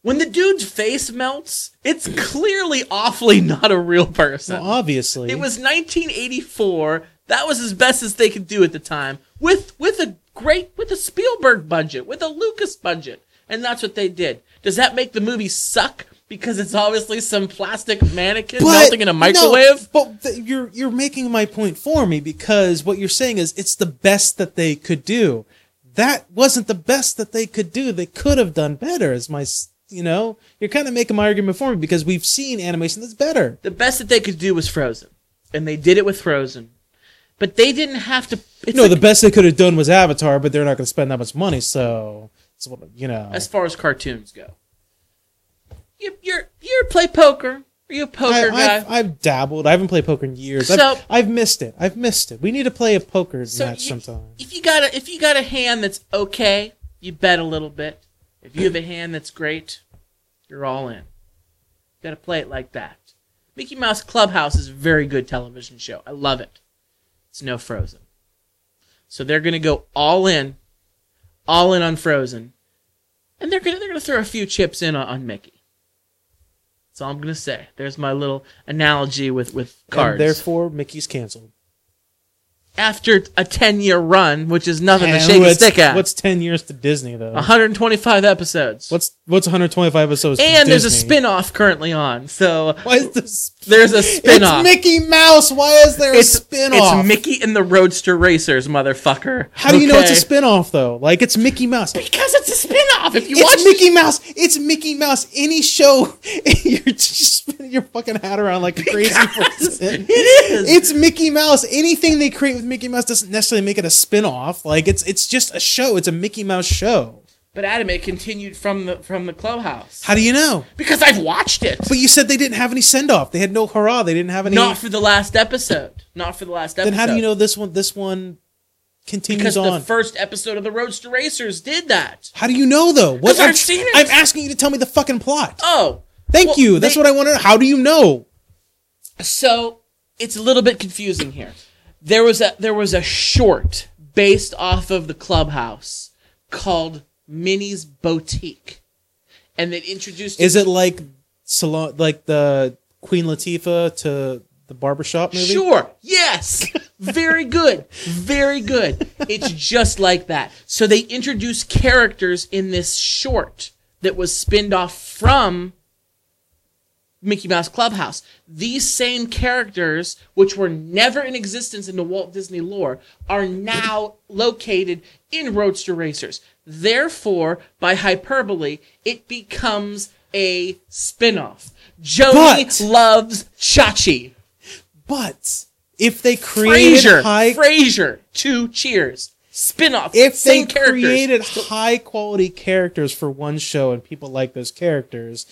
When the dude's face melts, it's clearly awfully not a real person. well, obviously, It was 1984. That was as best as they could do at the time, with with a great with a Spielberg budget, with a Lucas budget, and that's what they did. Does that make the movie suck because it's obviously some plastic mannequin melting in a no, microwave? but th- you're you're making my point for me because what you're saying is it's the best that they could do. That wasn't the best that they could do. They could have done better. Is my you know you're kind of making my argument for me because we've seen animation that's better. The best that they could do was Frozen, and they did it with Frozen. But they didn't have to. It's no, like- the best they could have done was Avatar, but they're not going to spend that much money, so it's what you know. as far as cartoons go. You, you're you play poker. Are you a poker I, guy? I've, I've dabbled. I haven't played poker in years. So- I've, I've missed it. I've missed it. We need to play a poker So match you- sometime. If you got a if you got a hand that's okay, you bet a little bit. If you have a hand that's great, you're all in. You got to play it like that. Mickey Mouse Clubhouse is a very good television show. I love it. It's no Frozen. So they're going to go all in, all in on Frozen, and they're going to they're going to throw a few chips in on, on Mickey. That's all I'm going to say. There's my little analogy with with cards. And therefore, Mickey's canceled. After a 10 year run, which is nothing to shake a stick at. What's ten years to Disney though? 125 episodes. What's what's 125 episodes? to and there's a Disney? spin-off currently on. So Why is this? there's a spin-off. It's Mickey Mouse. Why is there a It's, spin-off? it's Mickey and the Roadster Racers, motherfucker. How do you know it's a Okay? spin-off though? Like it's Mickey Mouse. Because it's a spin-off. If you It's watch Mickey Mouse. It's Mickey Mouse. Any show, you're just spinning your fucking hat around like a crazy person. it is. It's Mickey Mouse. Anything they create with Mickey Mouse doesn't necessarily make it a spin-off. Like it's it's just a show. It's a Mickey Mouse show. but Adam, it continued from the from the clubhouse. How do you know? because I've watched it. But you said they didn't have any send-off. They had no hurrah. They didn't have any. Not for the last episode. Not for the last episode. then how do you know this one? This one continues Because on. the first episode of the Roadster Racers did that. how do you know though? What I've I'm- seen it. I'm asking you to tell me the fucking plot. Oh, Thank well, you. That's they- what I wanted. How do you know? So it's a little bit confusing here. There was a there was a short based off of the clubhouse called Minnie's Boutique, and it introduced. Is it like salon, like the Queen Latifah to the barbershop movie? Sure. Yes. Very good. Very good. It's just like that. So they introduced characters in this short that was spinned off from Mickey Mouse Clubhouse. These same characters, which were never in existence in the Walt Disney lore, are now located in Roadster Racers. Therefore, by hyperbole, it becomes a spin-off. Joanie But- loves Chachi. But if they created Frasier, high, Frasier, two Cheers, spin-off. if they characters. created high quality characters for one show and people like those characters,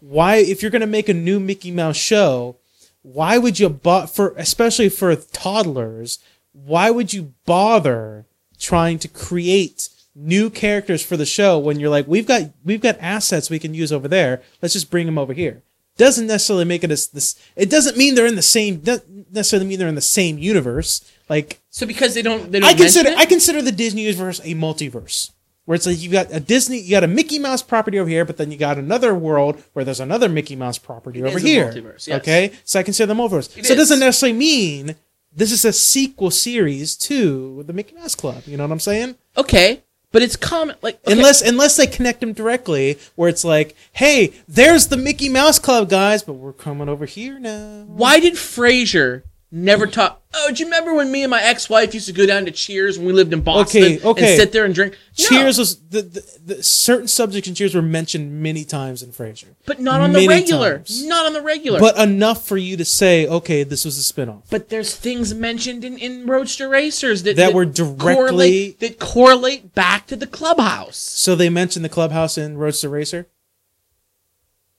why? If you're going to make a new Mickey Mouse show, why would you bo- for especially for toddlers? Why would you bother trying to create new characters for the show when you're like, we've got we've got assets we can use over there. Let's just bring them over here. Doesn't necessarily make it as this. It doesn't mean they're in the same. Doesn't necessarily mean they're in the same universe. Like so because they don't, they don't I consider I consider the Disney universe a multiverse. Where it's like you got a Disney, you got a Mickey Mouse property over here, but then you got another world where there's another Mickey Mouse property It over is here. multiverse, yes. Okay, so I consider them multiverse. It so it doesn't necessarily mean this is a sequel series to the Mickey Mouse Club. You know what I'm saying? Okay, but it's common. Like okay, Unless unless they connect them directly, where it's like, hey, there's the Mickey Mouse Club guys, but we're coming over here now. why did Frasier never talk? Oh, do you remember when me and my ex-wife used to go down to Cheers when we lived in Boston Okay, okay. and sit there and drink? No, Cheers was the, the, the certain subjects in Cheers were mentioned many times in Frasier, but not on the many regular. times. Not on the regular. but enough for you to say, okay, this was a spinoff. But there's things mentioned in, in Roadster Racers that, That were directly- correlate, that correlate back to the clubhouse. So they mentioned the clubhouse in Roadster Racer.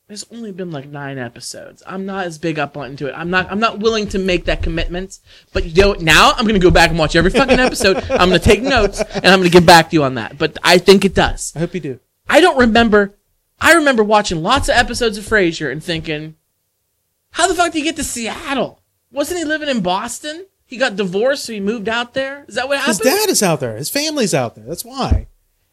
There's only been like nine episodes. I'm not as big up into it. I'm not. I'm not willing to make that commitment. But you know, now I'm gonna go back and watch every fucking episode. I'm gonna take notes and I'm gonna get back to you on that. But I think it does. I hope you do. I don't remember. I remember watching lots of episodes of Frasier and thinking, how the fuck did he get to Seattle? Wasn't he living in Boston? He got divorced, so he moved out there. Is that what happened? His dad is out there. His family's out there. That's why.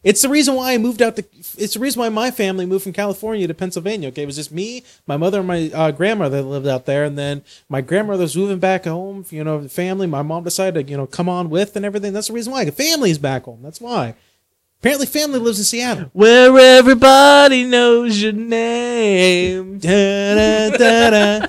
It's the reason why I moved out. To, it's the reason why my family moved from California to Pennsylvania. Okay, it was just me, my mother, and my uh, grandmother that lived out there, and then my grandmother was moving back home. You know, the family. My mom decided to you know come on with and everything. That's the reason why. The family's back home. That's why. Apparently, family lives in Seattle. Where everybody knows your name. Da, da, da, da.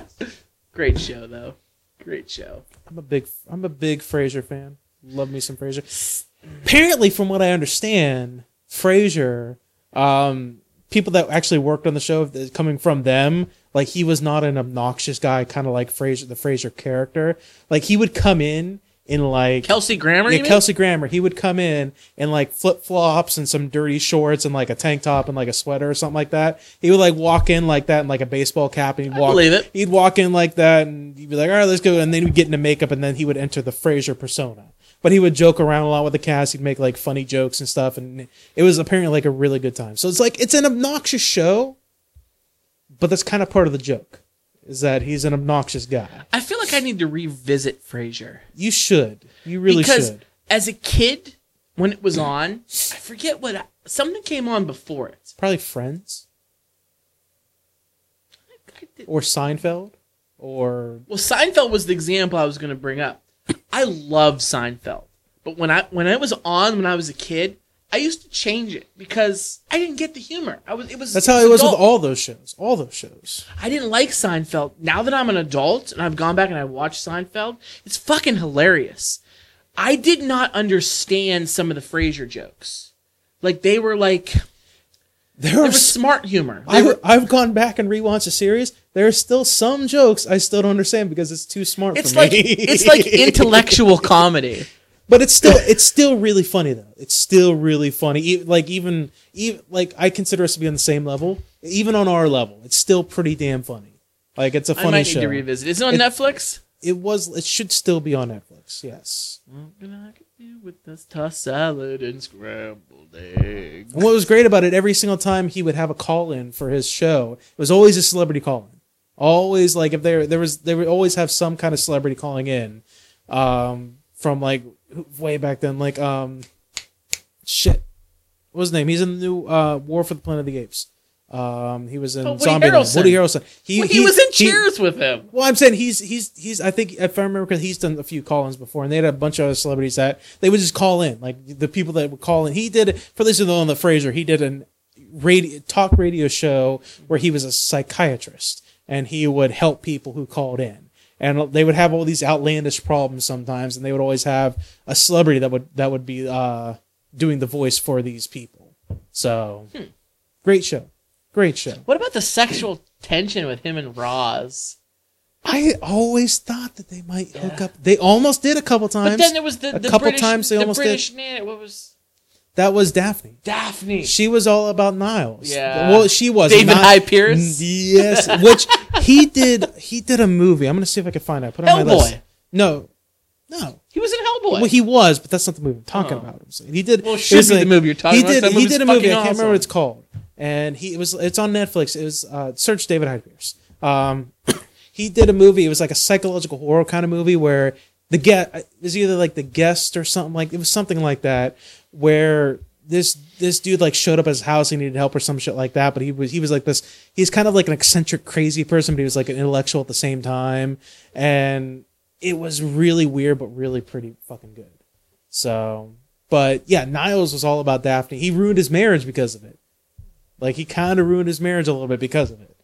Great show, though. Great show. I'm a big I'm a big Frasier fan. Love me some Frasier. Apparently, from what I understand, Frasier, um, people that actually worked on the show, coming from them, like he was not an obnoxious guy, kind of like Frasier, the Frasier character. Like he would come in in like Kelsey Grammer, yeah. Kelsey Grammer. He would come in in like flip flops and some dirty shorts and like a tank top and like a sweater or something like that. He would like walk in like that in like a baseball cap and he'd I walk. believe it. He'd walk in like that and he'd be like, "All right, let's go." And then he'd get into makeup and then he would enter the Frasier persona. But he would joke around a lot with the cast. He'd make like funny jokes and stuff, and it was apparently like a really good time. So it's like it's an obnoxious show, but that's kind of part of the joke. Is that he's an obnoxious guy? I feel like I need to revisit Frasier. You should. You really should because should. as a kid, when it was on, I forget what something came on before it. Probably Friends. or Seinfeld or Well, Seinfeld was the example I was going to bring up. I love Seinfeld, but when I when it was on when I was a kid, I used to change it because I didn't get the humor. I was it was that's how it was with all those shows. All those shows. I didn't like Seinfeld. Now that I'm an adult and I've gone back and I watched Seinfeld, it's fucking hilarious. I did not understand some of the Frasier jokes. Like they were like There they were smart humor. They I've, were, I've gone back and rewatched the series. There are still some jokes I still don't understand because it's too smart it's for me. like it's like intellectual comedy. but it's still it's still really funny though. It's still really funny. E- Like even even like I consider us to be on the same level. Even on our level, it's still pretty damn funny. Like it's a funny might show. need to revisit. Is it on It- Netflix? It was. It should still be on Netflix. Yes. What can I do with this tossed salad and scrambled eggs. And what was great about it, every single time he would have a call in for his show, it was always a celebrity call in. Always like if there there was they would always have some kind of celebrity calling in, um, from like way back then. Like um, shit, what was his name? He's in the new uh War for the Planet of the Apes. Um, he was in Oh, Woody Zombie Harrelson. Woody Harrelson. He, Well, he, was in he- Cheers with him. well, I'm saying he's he's he's. I think if I remember, because he's done a few call-ins before, and they had a bunch of other celebrities that they would just call in, like the people that would call in. He did for this is on the Frasier. He did an radio talk radio show where he was a psychiatrist and he would help people who called in. And they would have all these outlandish problems sometimes, and they would always have a celebrity that would that would be uh, doing the voice for these people. So, great show, great show. What about the sexual tension with him and Roz? I always thought that they might hook up. They almost did a couple times. But then there was the, a the couple British, times they the almost British did. man. What was That was Daphne. Daphne? She was all about Niles. Yeah. Well, she was David Hyde Pierce? Yes. Which he did. He did a movie. I'm gonna see if I can find it. I Put it on my Hellboy. list. No. No. He was in Hellboy. Well, he was, but that's not the movie I'm talking Oh. about. He did. Well, it should was be the movie you're talking he about. Did, That he movie's did a movie. fucking I can't remember awesome. what it's called. And he it was. It's on Netflix. It was uh, search David Hyde Pierce. Um, he did a movie. It was like a psychological horror kind of movie where the guest it was either like the guest or something like it was something like that where this this dude like showed up at his house. He needed help or some shit like that. But he was he was like this. He's kind of like an eccentric, crazy person, but he was like an intellectual at the same time. And it was really weird, but really pretty fucking good. So, but yeah, Niles was all about Daphne. He ruined his marriage because of it. Like he kind of ruined his marriage a little bit because of it.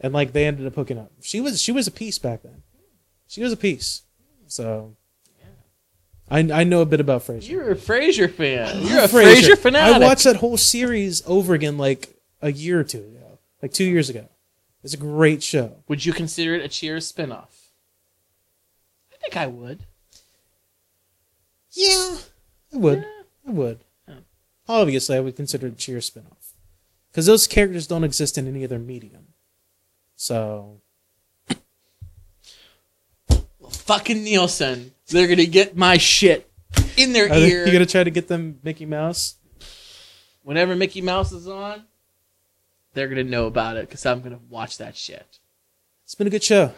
And like they ended up hooking up. She was she was a piece back then. She was a piece. So. I, I know a bit about Frasier. You're a Frasier fan. You're a Frasier. Frasier fanatic. I watched that whole series over again like a year or two ago, like two years ago. It's a great show. Would you consider it a Cheers spinoff? I think I would. Yeah, I would. Yeah. I would. Yeah. Obviously, I would consider it a Cheers spinoff because those characters don't exist in any other medium. So Well, fucking Nielsen. They're gonna get my shit in their are they- ear you gonna try to get them Mickey Mouse? whenever Mickey Mouse is on. They're gonna know about it because I'm gonna watch that shit. It's been a good show.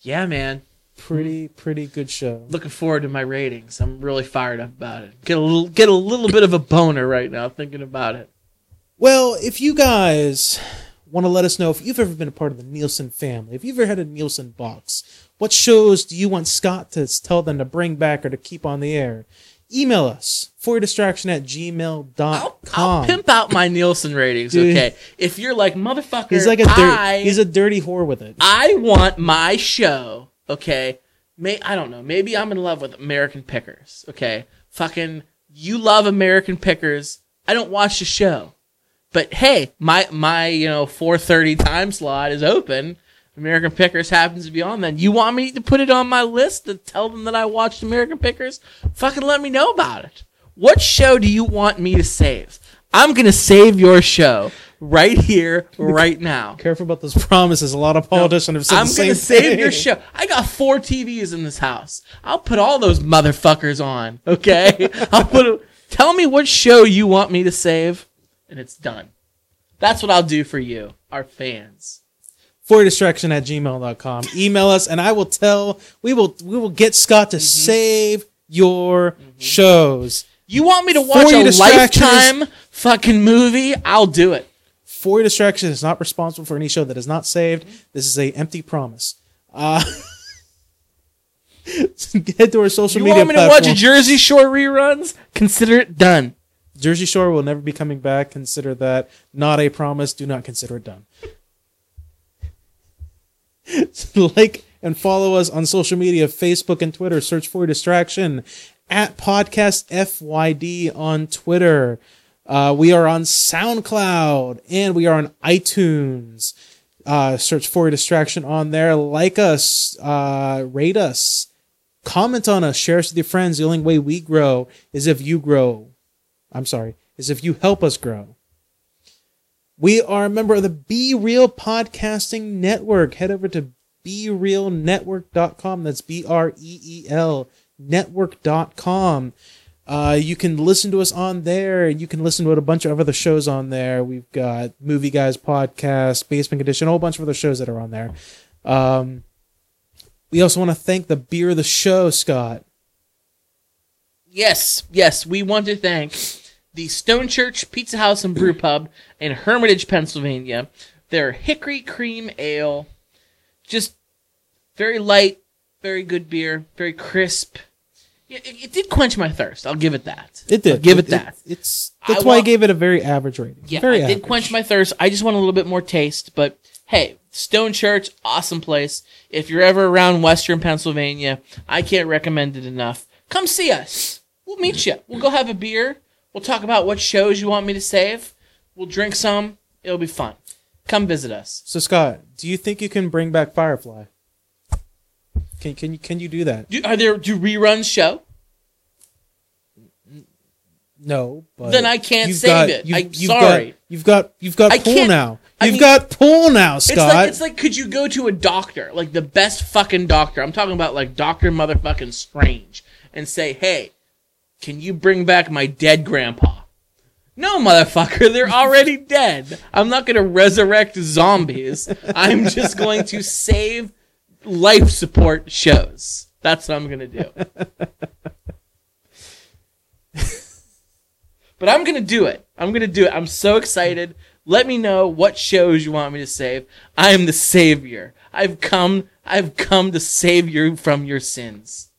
Yeah, man. Pretty pretty good show. Looking forward to my ratings. I'm really fired up about it. Get a little, get a little bit of a boner right now thinking about it. Well, if you guys want to let us know if you've ever been a part of the Nielsen family, if you've ever had a Nielsen box, what shows do you want Scott to tell them to bring back or to keep on the air? Email us for your distraction at gmail.com. I'll, I'll pimp out my Nielsen ratings. Dude. Okay, if you're like motherfucker, He's like a dirt, I, he's a dirty whore with it. I want my show. Okay, may I don't know. Maybe I'm in love with American Pickers. Okay, fucking you love American Pickers. I don't watch the show, but hey, my my you know 4:30 time slot is open. American Pickers happens to be on. Then you want me to put it on my list to tell them that I watched American Pickers? Fucking let me know about it. What show do you want me to save? I'm gonna save your show right here, right now. Careful about those promises. A lot of politicians have said I'm gonna save thing. your show. I got four TVs in this house. I'll put all those motherfuckers on. Okay, I'll put. A, tell me what show you want me to save, and it's done. That's what I'll do for you, our fans. For distraction at gmail.com. Email us and I will tell we will we will get Scott to Mm-hmm. save your shows. You want me to watch a lifetime fucking movie? I'll do it. For your distraction is not responsible for any show that is not saved. This is a empty promise. Uh, head to our social You media You want me to watch. Jersey Shore reruns? Consider it done. Jersey Shore will never be coming back. Consider that not a promise. Do not consider it done. like and follow us on social media Facebook and Twitter. Search for Distraction at Podcast FYD on Twitter. Uh, we are on SoundCloud and we are on iTunes. Uh, search for Distraction on there. Like us, uh, rate us, comment on us, share us with your friends. The only way we grow is if you grow. I'm sorry, is if you help us grow. We are a member of the Be Real Podcasting Network. Head over to BeRealNetwork.com. That's B R E E L network.com. Uh, you can listen to us on there. You can listen to a bunch of other shows on there. We've got Movie Guys Podcast, Basement Condition, a whole bunch of other shows that are on there. Um, we also want to thank the Beer of the Show, Scott. Yes, yes, we want to thank the Stone Church Pizza House and Brew Pub in Hermitage, Pennsylvania. Their Hickory Cream Ale, just very light, very good beer, very crisp. Yeah, It, it did quench my thirst. I'll give it that. It did. I'll give it, that. it's I that's why I gave it a very average rating. Yeah, very I did quench my thirst. I just want a little bit more taste. But hey, Stone Church, awesome place. If you're ever around Western Pennsylvania, I can't recommend it enough. Come see us. We'll meet you. We'll go have a beer. We'll talk about what shows you want me to save. We'll drink some. It'll be fun. Come visit us. So Scott, do you think you can bring back Firefly? Can can you can you do that? Do, are there do reruns show? No, but Then I can't save got- it. you've- I'm you've sorry. Got, you've got you've got I pool can't- now. I You've mean- got pool now, Scott. It's like it's like could you go to a doctor, like the best fucking doctor? I'm talking about like Doctor Motherfucking Strange, and say, "Hey, can you bring back my dead grandpa?" No, motherfucker, they're already dead. I'm not gonna resurrect zombies. I'm just going to save life support shows. That's what I'm gonna do. But I'm gonna do it. I'm gonna do it. I'm so excited. Let me know what shows you want me to save. I am the savior. I've come. I've come to save you from your sins.